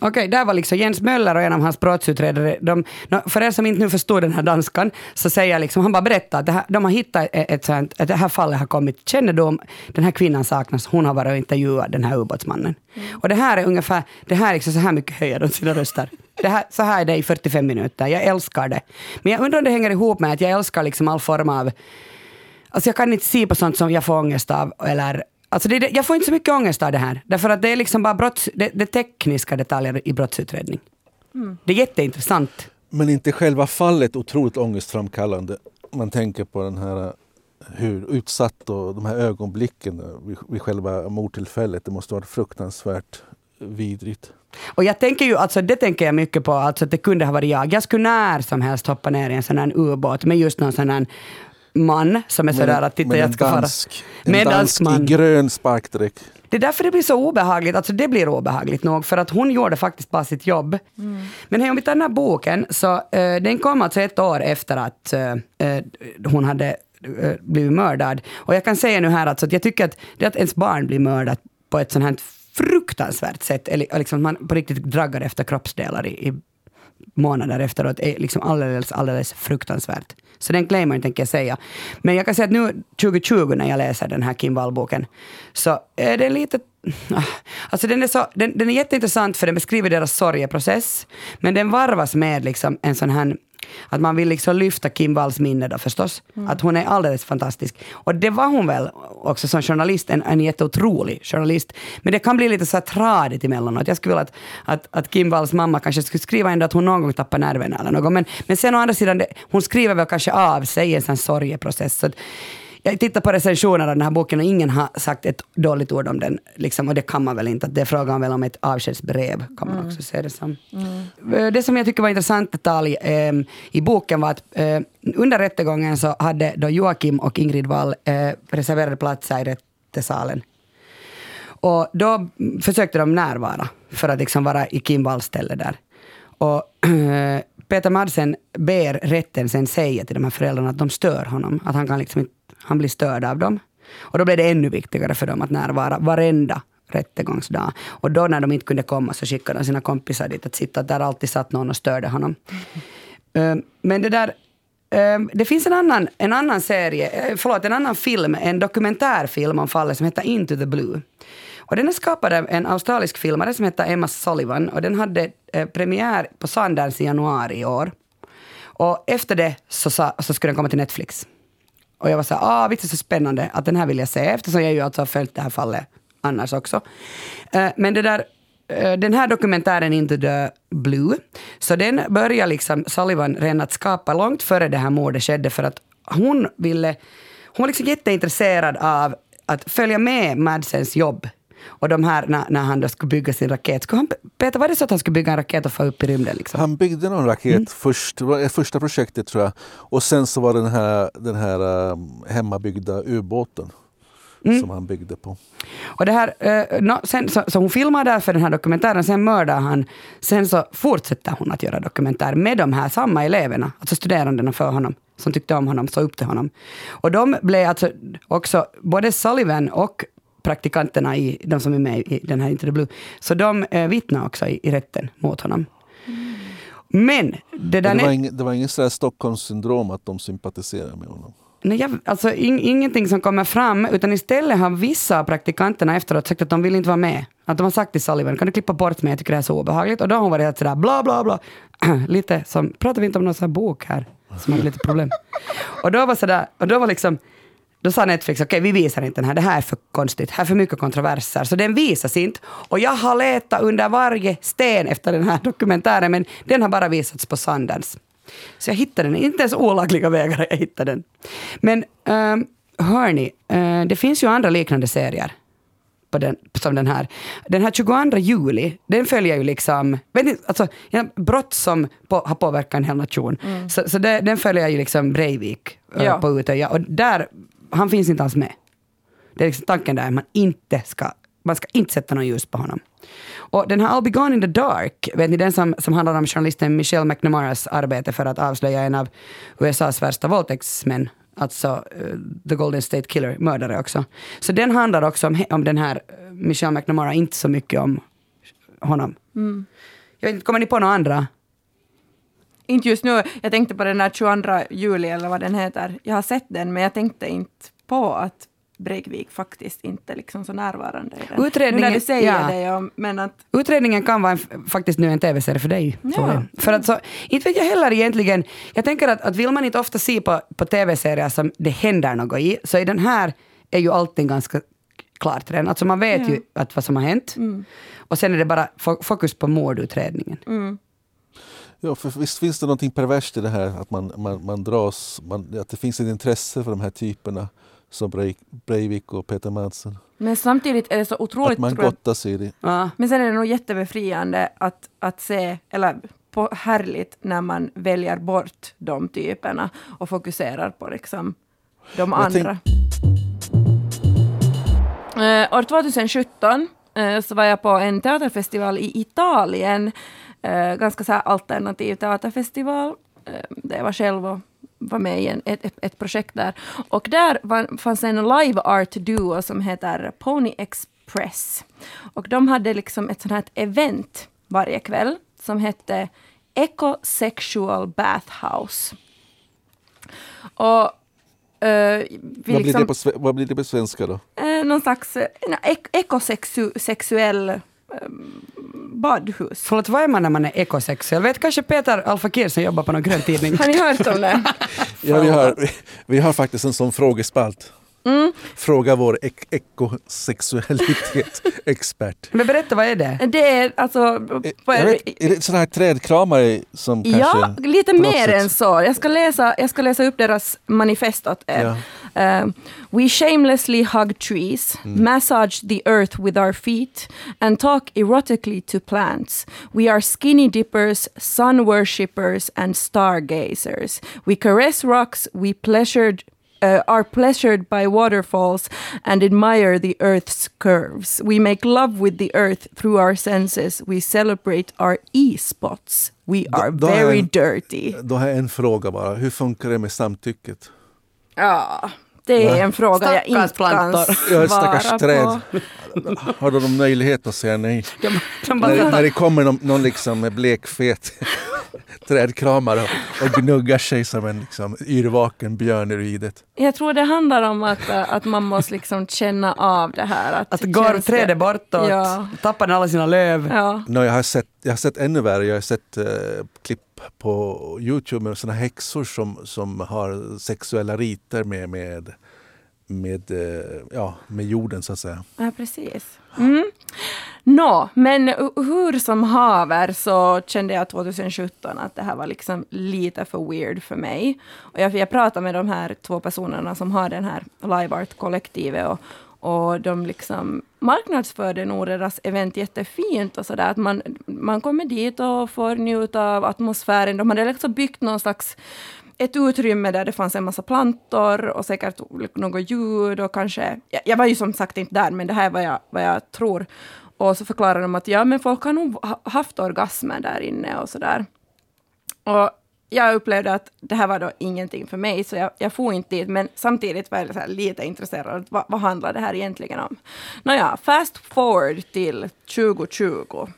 Okej, där var liksom Jens Möller och en av hans brottsutredare. De, för er som inte nu förstår den här danskan, så säger jag liksom, han bara berättar att här, de har hittat ett, ett sånt, att det här fallet har kommit kännedom, den här kvinnan saknas, hon har varit och intervjuat den här ubåtsmannen. Och det här är ungefär, det här är liksom så här mycket höjer de sina röster. Det här, så här är det i 45 minuter, jag älskar det. Men jag undrar om det hänger ihop med att jag älskar liksom all form av Alltså jag kan inte se på sånt som jag får ångest av. Eller, alltså det, jag får inte så mycket ångest av det här. Därför att det är liksom bara brotts, det, det tekniska detaljer i brottsutredning. Det är jätteintressant. Men inte själva fallet otroligt ångestframkallande. Man tänker på den här hur utsatt och de här ögonblicken vid, vid själva mordtillfället. Det måste vara fruktansvärt vidrigt. Och jag tänker ju, alltså det tänker jag mycket på, alltså att det kunde ha varit jag. Jag skulle när som helst hoppa ner i en sån här ubåt med just någon sån här man som är sådär att titta jag ska fara. dansk, en Med en dansk dansk man. i grön sparkdräkt. Det är därför det blir så obehagligt. Alltså det blir obehagligt nog, för att hon gjorde faktiskt bara sitt jobb. Men hej, om vi tar den här boken, så eh, den kom alltså ett år efter att eh, hon hade blivit mördad. Och jag kan säga nu här alltså att jag tycker att det att ens barn blir mördat på ett sånt här fruktansvärt sätt, eller liksom att man på riktigt draggar efter kroppsdelar i, i månader efteråt är liksom alldeles, alldeles fruktansvärt. Så den claimern tänker jag säga. Men jag kan säga att nu 2020 när jag läser den här Kim Wall-boken så är det lite... Ah, alltså den är, så, den, den är jätteintressant för den beskriver deras sorgeprocess. Men den varvas med liksom en sån här att man vill liksom lyfta Kim Walls minne då förstås. Att hon är alldeles fantastisk. Och det var hon väl också som journalist, en, en jätteotrolig journalist. Men det kan bli lite så här tradigt emellanåt. Jag skulle vilja att, att, att Kim Walls mamma kanske skulle skriva ändå att hon någon gång tappar nerverna eller något. Men, men sen å andra sidan, det, hon skriver väl kanske av sig i en sån sorgeprocess. Så att, jag tittar på recensioner av den här boken och ingen har sagt ett dåligt ord om den. Liksom, och det kan man väl inte. Det är frågan väl om ett avskedsbrev, kan man också se det som. Eh, Det som jag tycker var intressant detalj eh, i boken var att eh, under rättegången så hade då Joakim och Ingrid Wall eh, reserverade platser i rättesalen. Och då försökte de närvara för att liksom vara i Kim Walls ställe där. Och eh, Peter Madsen ber rätten sen säga till de här föräldrarna att de stör honom. Att han, kan liksom inte, han blir störd av dem. Och då blev det ännu viktigare för dem att närvara varenda rättegångsdag. Och då när de inte kunde komma så skickade de sina kompisar dit att sitta. Där alltid satt någon och störde honom. Eh, Men det där eh, det finns en annan, en annan serie, eh, förlåt, en annan film, en dokumentärfilm om fallet som heter Into the Blue. Och den är skapad av en australisk filmare som heter Emma Sullivan och den hade eh, premiär på Sundance i januari i år. Och efter det så, så skulle den komma till Netflix. Och jag var så här, ah, visst är det så spännande att den här vill jag se eftersom jag ju alltså har följt det här fallet annars också. Uh, men det där, eh, den här dokumentären Into the Blue, så den börjar liksom Sullivan redan att skapa långt före det här mordet skedde för att hon ville hon var liksom jätteintresserad av att följa med Madsens jobb. Och de här, när, när han då skulle bygga sin raket. Skulle han, Peter, var det så att han skulle bygga en raket och få upp i rymden? Liksom? Han byggde någon raket först, det var det första projektet tror jag. Och sen så var det den här, den här um, hemmabyggda ubåten som han byggde på. Och det här, eh, nå, sen, så, så hon filmar därför den här dokumentären, sen mördar han. Sen så fortsätter hon att göra dokumentär med de här samma eleverna, alltså studerandena för honom, som tyckte om honom, såg upp till honom. Och de blev alltså också, både Sullivan och praktikanterna, i, de som är med i den här Into the Blue, så de eh, vittnar också i, i rätten mot honom. Men det där... Men det, var ing, det var sådär Stockholmssyndrom att de sympatiserar med honom. Nej, jag, alltså in, ingenting som kommer fram, utan istället har vissa av praktikanterna efteråt sagt att de vill inte vara med. Att de har sagt till Sullivan, kan du klippa bort mig, jag tycker det är så obehagligt. Och då har hon varit helt sådär bla bla bla. lite som, pratar vi inte om någon sån här bok här, som har lite problem. och då var sådär, och då var liksom, då sa Netflix, okej vi visar inte den här, det här är för konstigt, här är för mycket kontroverser. Så den visas inte. Och jag har letat under varje sten efter den här dokumentären, men den har bara visats på Sundance. Så jag hittade den, inte ens olagliga vägar jag hittade den. Men um, hörni, eh, det finns ju andra liknande serier på den, som den här. Den här 22 juli, den följer ju liksom, vet ni, alltså, brott som på, har påverkat en hel nation. Så, så det, den följer ju liksom Breivik eh, Ja. på Utöja och där, han finns inte alls med. Det är liksom tanken där, man inte ska, man ska inte sätta någon ljus på honom. Och den här I'll be gone in the dark, vet ni den som, som handlar om journalisten Michelle McNamaras arbete för att avslöja en av USAs värsta våldtäktsmän, alltså eh, The Golden State Killer, mördare också. Så den handlar också om, om den här eh, Michelle McNamara, inte så mycket om honom. Jag vet inte, kommer ni på några andra? Inte just nu. Jag tänkte på den här 22 juli eller vad den heter. Jag har sett den men jag tänkte inte på att Breivik faktiskt inte liksom så närvarande i den. Utredningen- nu när du säger ja. det, ja, men att Utredningen kan vara en, faktiskt nu en tv-serie för dig. Ja. För att så, inte vet jag heller egentligen. Jag tänker att, att vill man inte ofta se på, på tv-serier som det händer något i, så i den här är ju allting ganska klart redan. Alltså man vet ju att vad som har hänt. Och sen är det bara fo- fokus på mordutredningen. Ja, för visst finns det någonting perverst i det här att man, man, man dras, man, att det finns ett intresse för de här typerna som Breivik, Breivik och Peter Madsen. Men samtidigt är det så otroligt... Att man gottar sig i det. Ja. Men sen är det nog jättebefriande att, att se, eller på, härligt när man väljer bort de typerna och fokuserar på liksom de Jag tänk- andra. Eh, år 2017 eh, så var jag på en teaterfestival i Italien. Eh, ganska så alternativ teaterfestival. Eh, där jag var själv och var med i en, ett, ett, projekt där. Och där var, fanns en live art duo som heter Pony Express. Och de hade liksom ett sånt här event varje kväll som hette Ecosexual Bathhouse. Och vi Vad, blir liksom- det på, sve- vad blir det på svenska då? eh, någon slags eh, ek- ekosexuell eh, badhus. Förlåt, vad är man när man är ekosexuell? Vet kanske Peter Alfakir som jobbar på någon grön tidning? Har ni hört om det? Ja, vi, har, vi har faktiskt en sån frågespalt. Mm. Fråga vår ek- ekosexualitet-expert. Men berätta, vad är det? Det är alltså... På, Jag vet, är det sådana här trädkramare som ja, kanske... lite på något mer sätt- än så. Jag ska, läsa, jag ska läsa upp deras manifest åt er. Ja. Uh, we shamelessly hug trees, massage the earth with our feet, and talk erotically to plants. We are skinny dippers, sun worshippers, and stargazers. We caress rocks, we pleasured. Uh, are pleasured by waterfalls and admire the earth's curves. We make love with the earth through our senses. We celebrate our e-spots. We are då jag very en- dirty. Då har jag en fråga bara. Hur funkar det med samtycket? Ja, det är en fråga jag Stackars inte kan plantor. Ja, ett svara stackars på. träd. Har de någon möjlighet att säga nej? De, de bara, När, när det kommer någon, någon liksom med blekfet trädkramare och, och gnuggar sig som en liksom, yrvaken björn i ridet. Jag tror det handlar om att, äh, att man måste liksom känna av det här. Att, att trädet bortåt, Ja. tappar den alla sina löv. Ja. No, jag, har sett, jag har sett ännu värre. Jag har sett eh, klipp på Youtube med såna häxor som, som har sexuella riter med, med, med, eh, ja, med jorden så att säga. ja, precis. Mm. Nå, men hur som haver så kände jag 2017 att det här var liksom lite för weird för mig. Och jag, jag pratade med de här två personerna som har den här Live Art-kollektivet och, och de liksom marknadsförde nog deras event jättefint och sådär. Att man, man kommer dit och får njuta av atmosfären. De hade liksom byggt någon slags ett utrymme där det fanns en massa plantor och säkert något ljud och kanske... Jag, jag var ju som sagt inte där, men det här är vad jag, vad jag tror. Och så förklarar de att ja, men folk har nog haft orgasmer där inne och sådär. Och jag upplevde att det här var då ingenting för mig, så jag, jag får inte dit. Men samtidigt var jag så här lite intresserad. Vad, vad handlar det här egentligen om? Nåja, fast forward till 2020.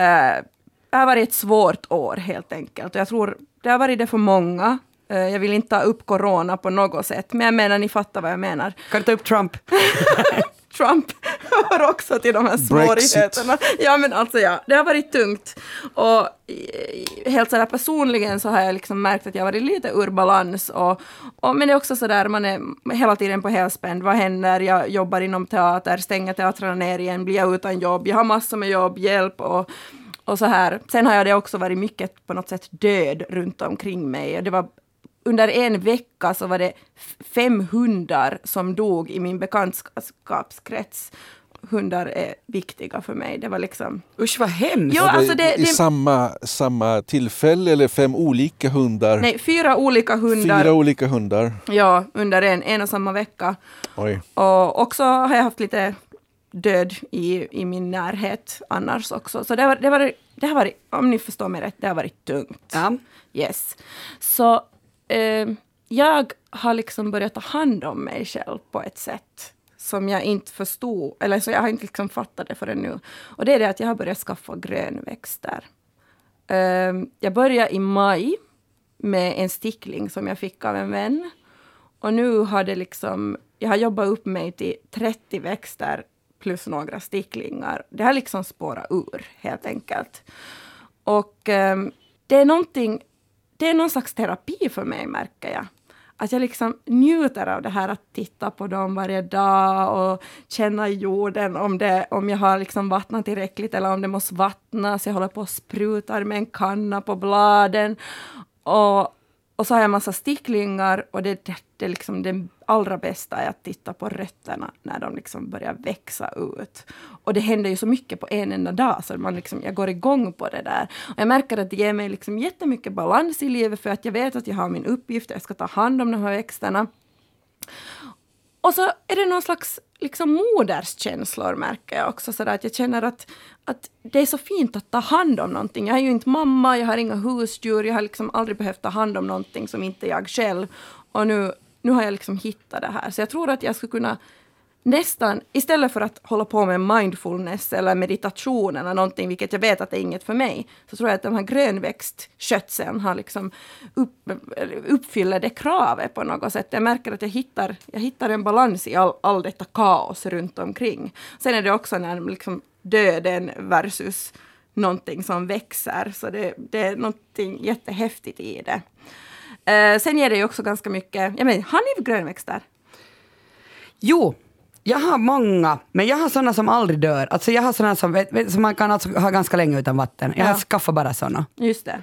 Uh, eh, det har varit ett svårt år helt enkelt. Jag tror det har varit det för många. Eh, jag vill inte ta upp corona på något sätt, men jag menar, ni fattar vad jag menar. Kan du ta upp Trump? Trump hör också till de här svårigheterna. Ja, men alltså ja, det har varit tungt. Och eh, helt sådär personligen så har jag liksom märkt att jag har varit lite ur balans. Och, och, men det är också sådär, man är hela tiden på helspänn. Vad händer? Jag jobbar inom teater, stänger teatrarna ner igen, blir jag utan jobb? Jag har massor med jobb, hjälp och och så här. Sen har jag det också varit mycket på något sätt död runt omkring mig. Det var under en vecka så var det fem hundar som dog i min bekantskapskrets. Hundar är viktiga för mig. Det var liksom... Usch vad hemskt. Ja, alltså det, I det, samma, samma tillfälle eller fem olika hundar? nej, fyra olika hundar Fyra olika hundar. ja, under en, en och samma vecka. Oj. Och också har jag haft lite död i, i min närhet annars också. Så det har, det, varit, det har varit, om ni förstår mig rätt, det har varit tungt. Ja. Yes. Så eh, jag har liksom börjat ta hand om mig själv på ett sätt som jag inte förstod, eller så jag har inte liksom fattat det förrän nu. Och det är det att jag har börjat skaffa grönväxter. Eh, jag började i maj med en stickling som jag fick av en vän. Och nu har det liksom, jag har jobbat upp mig till 30 växter plus några sticklingar. Det har liksom spårat ur helt enkelt. Och ehm, det är någonting, det är någon slags terapi för mig märker jag. Att jag liksom njuter av det här att titta på dem varje dag och känna i jorden om, det, om jag har liksom vattnat tillräckligt eller om det måste vattnas. Jag håller på och sprutar med en kanna på bladen. Och, och så har jag en massa sticklingar och det, det, det, liksom det allra bästa är att titta på rötterna när de liksom börjar växa ut. Och det händer ju så mycket på en enda dag så man liksom, jag går igång på det där. Och jag märker att det ger mig liksom jättemycket balans i livet för att jag vet att jag har min uppgift, jag ska ta hand om de här växterna. Och så är det någon slags liksom moderskänslor märker jag också. Så att jag känner att, att det är så fint att ta hand om någonting. Jag är ju inte mamma, jag har inga husdjur, jag har liksom aldrig behövt ta hand om någonting som inte jag själv. Och nu, nu har jag liksom hittat det här. Så jag tror att jag skulle kunna nästan, istället för att hålla på med mindfulness eller meditation eller någonting, vilket jag vet att det är inget för mig, så tror jag att den här grönväxtskötseln har liksom upp, uppfyller det kravet på något sätt. Jag märker att jag hittar, jag hittar en balans i all, all detta kaos runt omkring. Sen är det också när liksom döden versus någonting som växer, så det, det är någonting jättehäftigt i det. Uh, sen ger det ju också ganska mycket, jag menar, har ni grönväxter? Jo, jag har många, men jag har såna som aldrig dör. Alltså jag har såna som, som man kan alltså ha ganska länge utan vatten. Jag har Ja. skaffat bara såna. Just det.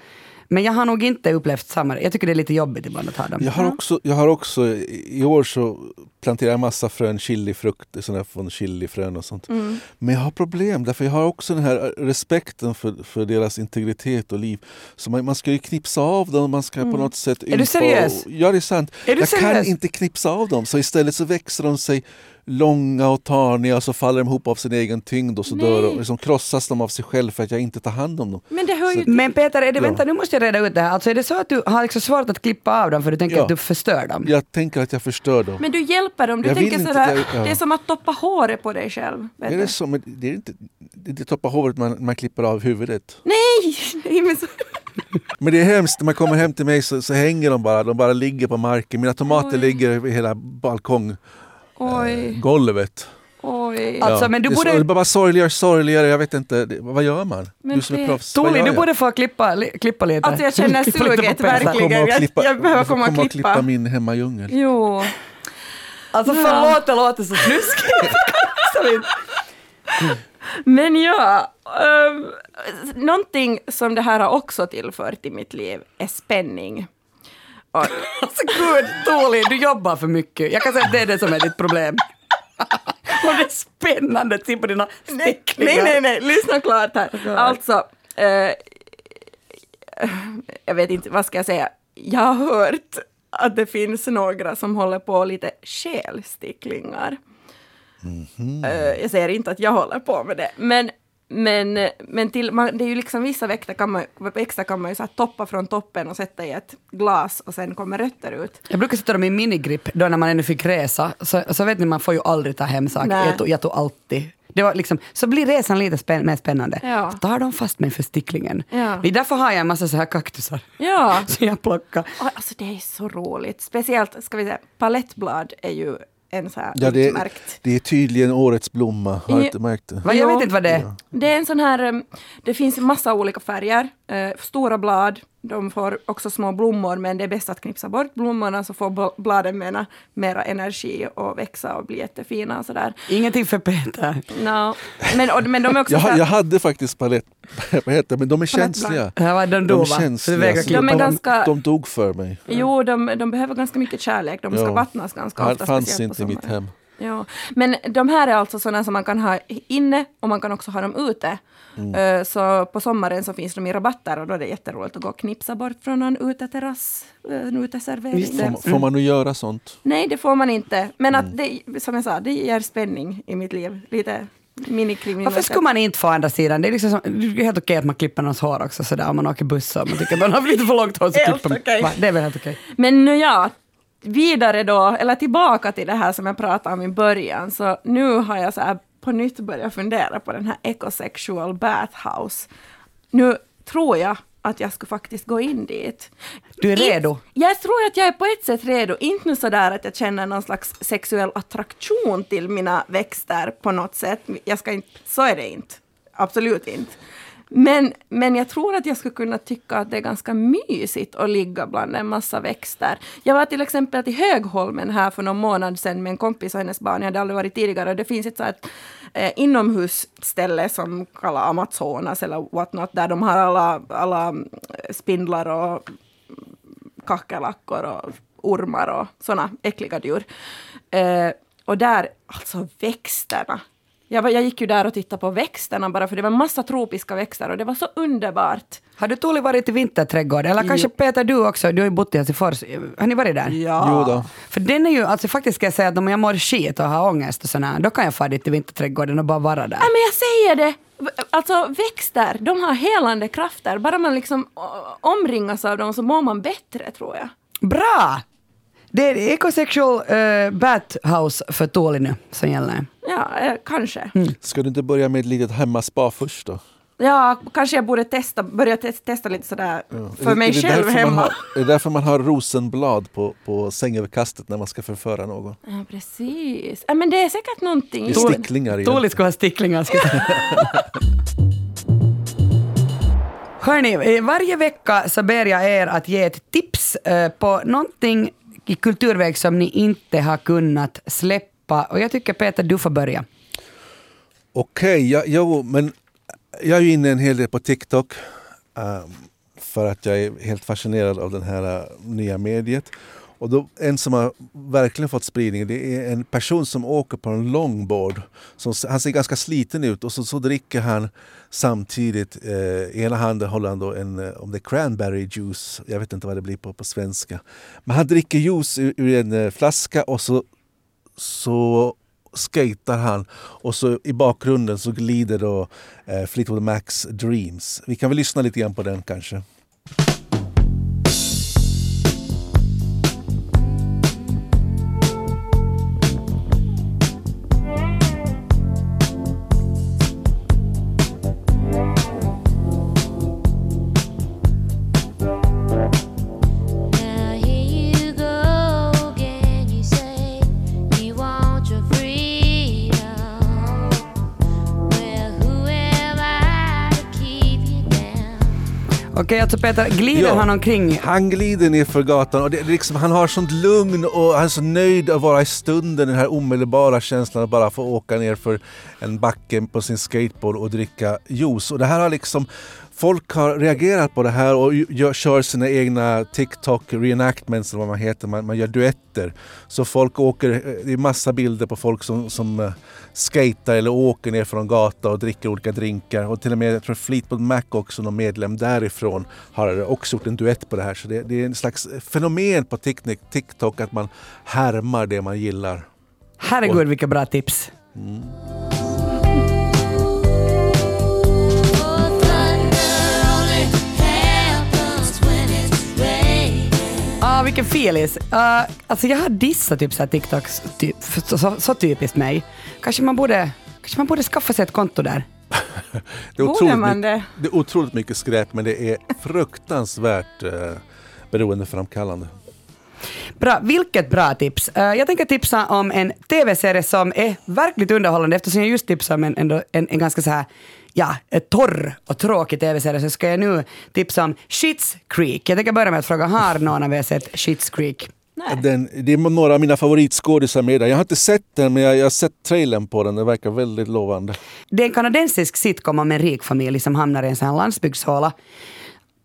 Men jag har nog inte upplevt samma. Jag tycker det är lite jobbigt ibland att ha dem. Jag har, också, jag har också, i år så planterar jag massa frön, chilifrukt, sådana från chilifrön och sånt. Mm. Men jag har problem därför jag har också den här respekten för, för deras integritet och liv. Så man, man ska ju knipsa av dem, man ska på något sätt Mm. Är du seriös? Och, ja det är sant. Är du jag kan seriös? inte knipsa av dem så istället så växer de sig långa och tarniga och så faller de ihop av sin egen tyngd och så Nej. dör de. Liksom krossas de av sig själv för att jag inte tar hand om dem. Men det hör ju Men Peter, är det, Ja. vänta nu måste jag reda ut det här. Alltså är det så att du har liksom svårt att klippa av dem för du tänker Ja. att du förstör dem? Jag tänker att jag förstör dem. Men du hjälper dem. Du Jag tänker sådär, jag- ja. det är som att toppa håret på dig själv. Är det så? Men det är inte, det är inte toppa håret man, man klipper av huvudet. Nej! Nej men så, Men det är hemskt, när man kommer hem till mig så, så hänger de bara, de bara ligger på marken. Mina tomater Oj. ligger över hela balkonggolvet. Oj, oj. Alltså, men du är borde- det blir bara sorgligare och sorgligare, jag vet inte, det, vad gör man? Men du som är proffs, Toli, du borde få klippa, li, klippa lite. Alltså jag känner Klippa suget, verkligen. Och Jag- klippa, jag behöver komma och komma och klippa. klippa min hemmadjungel. Jo. Alltså förlåt, det låter så snuskigt. Men ja, um, någonting som det här har också tillfört i mitt liv är spänning. Och, Alltså gud, Tuuli, du jobbar för mycket. Jag kan säga att det är det som är ditt problem. Och det är spännande att se på dina sticklingar. nej, nej, nej, lyssna klart här. Alltså, eh, jag vet inte, vad ska jag säga? Jag har hört att det finns några som håller på lite skelsticklingar. Eh, jag säger inte att jag håller på med det, men men, men till, man, det är ju liksom vissa växter kan man, växter kan man ju så här toppa från toppen och sätta i ett glas och sen kommer rötter ut. Jag brukar sätta dem i minigrip då när man ännu fick resa. Så, så vet ni, man får ju aldrig ta hem saker. Jag tog, jag tog alltid. Det var liksom, så blir resan lite spänn, mer spännande. Ja. Så tar de fast mig för sticklingen. Ja. Det är därför har jag en massa så här kaktusar. Ja, Så jag plockar. alltså det är så roligt. Speciellt, ska vi säga, palettblad är ju en så här Ja, det, är, det är tydligen årets blomma. Har Ja. inte märkt det? Jag vet inte vad det är. Det är en sån här, um, det finns massa olika färger, eh, stora blad, de får också små blommor men det är bäst att knipsa bort blommorna så får bl- bladen mera, mera energi och växa och bli jättefina och sådär. Ingenting för Peter. No. Men, och, men de är också Jag, jag hade faktiskt palett, vad heter det? men de är känsliga. Det de är känsliga. så De är ganska- de dog för mig. Jo, de, de behöver ganska mycket kärlek, de ska Ja. vattnas ganska Det ofta. fanns speciellt på inte i mitt hem. Ja, men de här är alltså sådana som man kan ha inne och man kan också ha dem ute. Mm. Eh, Så på sommaren så finns de i rabatter och då är det jätteroligt att gå och knipsa bort från någon uteterrass, eh, en uteservering. Får, man- får man nu göra sånt? Nej, det får man inte. Men Mm. att det, som jag sa, det ger spänning i mitt liv. Lite minikriminalitet. Varför skulle man inte få andra sidan? Det är, liksom som, det är helt okej att man klipper någons hår också sådär om man åker buss och man tycker att man har lite för långt hår så Helt klipper man. Va, Det är väl helt okej. Men nu ja, vidare då, eller tillbaka till det här som jag pratade om i början. Så nu har jag så här på nytt börjat fundera på den här ecosexual bathhouse. Nu tror jag att jag skulle faktiskt gå in dit. Du är redo? Jag tror att jag är på ett sätt redo. Inte nu sådär att jag känner någon slags sexuell attraktion till mina växter på något sätt. Jag ska inte, så är det inte. Absolut inte. Men, men jag tror att jag skulle kunna tycka att det är ganska mysigt att ligga bland en massa växter. Jag var till exempel till Högholmen här för någon månad sedan med en kompis och hennes barn. Jag hade aldrig varit tidigare. Det finns ett sånt eh, inomhusställe som kallas Amazonas eller what not, där de har alla, alla eh, spindlar och kackerlackor och ormar och såna äckliga djur. Eh, och där, alltså växterna. Jag, var, jag gick ju där och tittade på växterna bara för det var massa tropiska växter och det var så underbart. Har du Tuuli varit i vinterträdgård? Eller kanske Peter du också? Du har ju bott i Helsingfors. Har ni varit där? Jo då. För den är ju, alltså faktiskt ska jag säga att om jag mår skit och har ångest och sådär, då kan jag fara dit till vinterträdgården och bara vara där. Ja, men jag säger det! Alltså växter, de har helande krafter. Bara man liksom omringas av dem så mår man bättre tror jag. Bra! Det är ecosexual uh, bathhouse för Tuuli nu som gäller. Ja, eh, kanske. Ska du inte börja med ett litet hemmaspa först då? Ja, kanske jag borde testa, börja te- testa lite sådär för Är- mig är det själv hemma. Har, är det därför man har rosenblad på, på sängöverkastet när man ska förföra någon? Ja, precis. Ja, men det är säkert någonting. Det är sticklingar. Tuuli ska ha sticklingar. ska. Hörni, varje vecka så ber jag er att ge ett tips eh, på någonting i kulturväg som ni inte har kunnat släppa. Och jag tycker Peter, du får börja. Okej, ja, jo, men jag är ju inne en hel del på TikTok. Um, för att jag är helt fascinerad av det här eh, nya mediet. Och då, en som har verkligen fått spridning det är en person som åker på en longboard. Som, han ser ganska sliten ut och så, så dricker han samtidigt, eh, i ena handen håller han då en, eh, om det är cranberry juice, jag vet inte vad det blir på, på svenska. Men han dricker juice ur, ur en eh, flaska och så, så skater han och så i bakgrunden så glider då eh, Fleetwood Macs Dreams. Vi kan väl lyssna lite grann på den kanske. Okej, alltså Peter, glider Ja. han omkring? Han glider ner för gatan och det, liksom, han har sånt lugn och han är så nöjd att vara i stunden. Den här omedelbara känslan att bara få åka ner för en backe på sin skateboard och dricka juice. Och det här har liksom Folk har reagerat på det här och gör, kör sina egna TikTok reenactments eller vad man heter, man, man gör duetter. Så folk åker, eh, det är massa bilder på folk som, som eh, skater eller åker ner från gata och dricker olika drinkar. Och till och med, jag tror Fleetwood Mac också, någon medlem därifrån, har också gjort en duett på det här. Så det, det är en slags fenomen på TikTok, att man härmar det man gillar. Herregud vilka bra tips. Oh, vilken feelis. Uh, alltså jag har dissat typ så här TikToks, typ, så, så, så typiskt mig. Kanske man borde, kanske man borde skaffa sig ett konto där. Det är, Borde otroligt man mycket, det? det är otroligt mycket skräp men det är fruktansvärt eh, beroendeframkallande. Bra, vilket bra tips. Eh, jag tänker tipsa om en tv-serie som är verkligt underhållande eftersom jag just tipsade om en, ändå, en, en ganska så här Ja, torr och tråkig tv-serie så ska jag nu tipsa om Schitt's Creek. Jag tänker börja med att fråga, har någon av er sett Schitt's Creek? Nej. Den, det är några av mina favoritskådisar med där. Jag har inte sett den men jag, jag har sett trailern på den. Den verkar väldigt lovande. Det är en kanadensisk sitcom om en rik familj som hamnar i en sån här landsbygdshåla.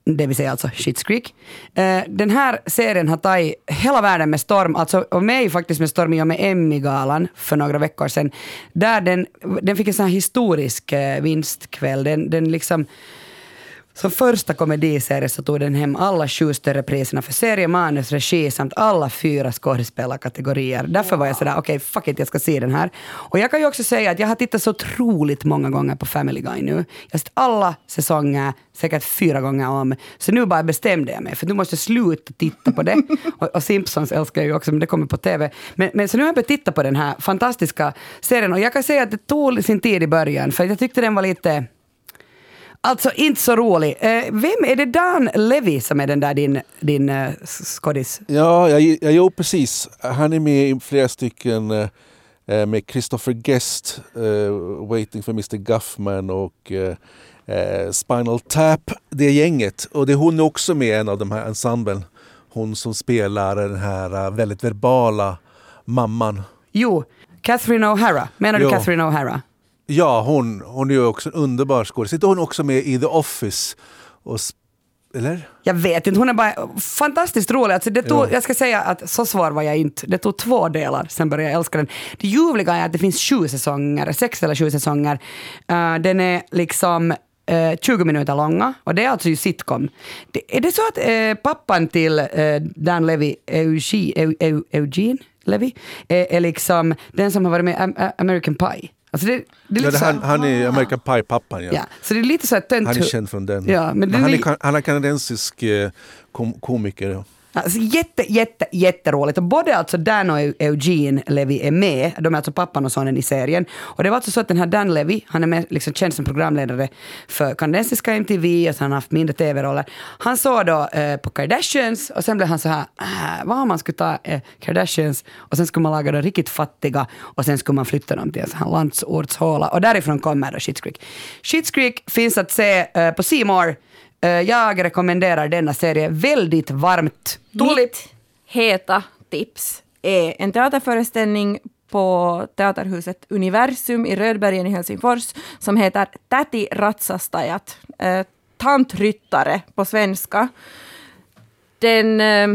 Det vill säga alltså Schitt's Creek. Uh, den här serien har tagit hela världen med storm, alltså och mig faktiskt med storm i och med Emmy-galan för några veckor sedan. Där den, den fick en sån här historisk uh, vinstkväll. Den, den liksom, som första komediserie så tog den hem alla sju större priserna för serie, manus, regi samt alla fyra skådespelarkategorier. Därför var jag sådär, okej fuck it, jag ska se den här. Och jag kan ju också säga att jag har tittat så otroligt många gånger på Family Guy nu. Jag har sett alla säsonger, säkert fyra gånger om. Så nu bara bestämde jag mig, för nu måste jag sluta titta på det. Och, och Simpsons älskar jag ju också, men det kommer på TV. Men, men så nu har jag börjat titta på den här fantastiska serien och jag kan säga att det tog sin tid i början, för jag tyckte den var lite Alltså inte så rolig. Eh, vem är det Dan Levy som är den där din, din eh, skådis? Ja, jag, jag, jo precis. Han är med i flera stycken eh, eh, med Christopher Guest, eh, Waiting for Mr Guffman och eh, eh, Spinal Tap, det gänget. Och det är hon också med i en av de här ensemblen. Hon som spelar den här väldigt verbala mamman. Jo, Catherine O'Hara. Menar du Jo. Catherine O'Hara? Ja, hon, hon är ju också en underbar skådis. Sitter hon också med i The Office? Och, eller? Jag vet inte, hon är bara fantastiskt rolig. Alltså det tog, Ja. Jag ska säga att så svår var jag inte. Det tog två delar, sen började jag älska den. Det ljuvliga är att det finns sju säsonger, sex eller sju säsonger. Eh, den är liksom eh, 20 minuter långa och det är alltså ju sitcom. Det, är det så att eh, pappan till eh, Dan Levy, Eugene, Eu- Eu- Eugene Levy, är, är liksom den som har varit med i Am- Am- American Pie? Alltså det, det är Ja, lite här- han, han är American Pie-pappan. Ja. Ja, så det är lite så här tönt. Han är känd från den. Ja, men den han, är, han är kanadensisk eh, kom, komiker. Alltså, jätte, jätte, jätteroligt. Och både alltså Dan och Eugene Levy är med. De är alltså pappan och sonen i serien. Och det var alltså så att den här Dan Levy, han är med, liksom känd som programledare för kanadensiska MTV och så har han haft mindre tv-roller. Han såg då eh, på Kardashians och sen blev han så här, äh, vad om man skulle ta eh, Kardashians och sen skulle man laga de riktigt fattiga och sen skulle man flytta dem till en sån här landsortshåla. Och därifrån kommer då Schitt's Creek. Schitt's Creek finns att se eh, på C More. Eh, jag rekommenderar denna serie väldigt varmt. Tulip. Mitt heta tips är en teaterföreställning på Teaterhuset Universum i Rödbergen i Helsingfors som heter Täti ratsastajat. Eh, tantryttare på svenska. Den, eh,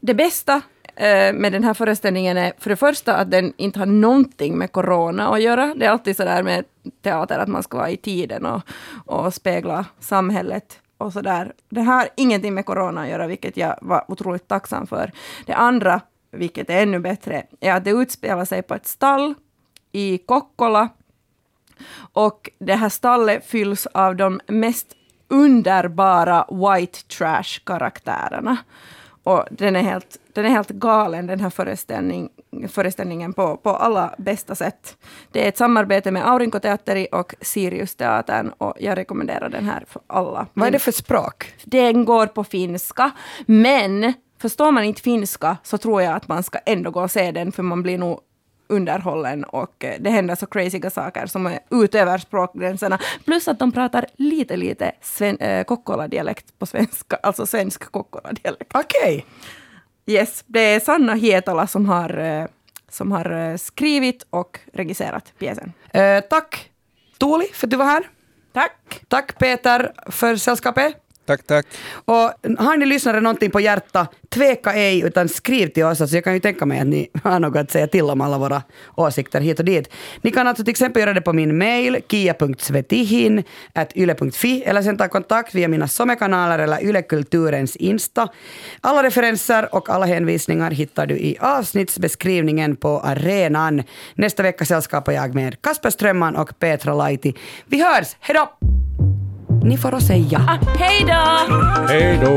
det bästa eh, med den här föreställningen är för det första att den inte har någonting med corona att göra. Det är alltid så där med teater att man ska vara i tiden och, och spegla samhället och sådär. Det har ingenting med corona att göra, vilket jag var otroligt tacksam för. Det andra, vilket är ännu bättre, är att det utspelar sig på ett stall i Kokkola. Och det här stallet fylls av de mest underbara white trash-karaktärerna. Och den är helt, den är helt galen, den här föreställning, föreställningen, på, på alla bästa sätt. Det är ett samarbete med Aurinkoteatteri och Sirius-teatern och jag rekommenderar den här för alla. Vad är det för språk? Den går på finska, men förstår man inte finska så tror jag att man ska ändå gå och se den, för man blir nog underhållen och eh, det händer så crazyga saker som är utöver språkgränserna. Plus att de pratar lite, lite sven, äh, Kokkola-dialekt på svenska, alltså svensk Kokkola-dialekt. Okej. Yes, det är Sanna Hietala som har, eh, som har eh, skrivit och regisserat pjäsen. Eh, tack Tuuli för att du var här. Tack! Tack Peter för sällskapet. Tack, tack. Och har ni lyssnare någonting på hjärta, tveka ej utan skriv till oss. Alltså jag kan ju tänka mig att ni har något att säga till om alla våra åsikter hit och dit. Ni kan alltså till exempel göra det på min mail kia.svetihin yle.fi eller sen ta kontakt via mina somekanaler eller Ylekulturens Insta. Alla referenser och alla hänvisningar hittar du i avsnittsbeskrivningen på arenan. Nästa vecka sällskapar jag med Kasper Strömman och Petra Laiti. Vi hörs, hejdå! Ni får att säga ah, hej då! Hej då!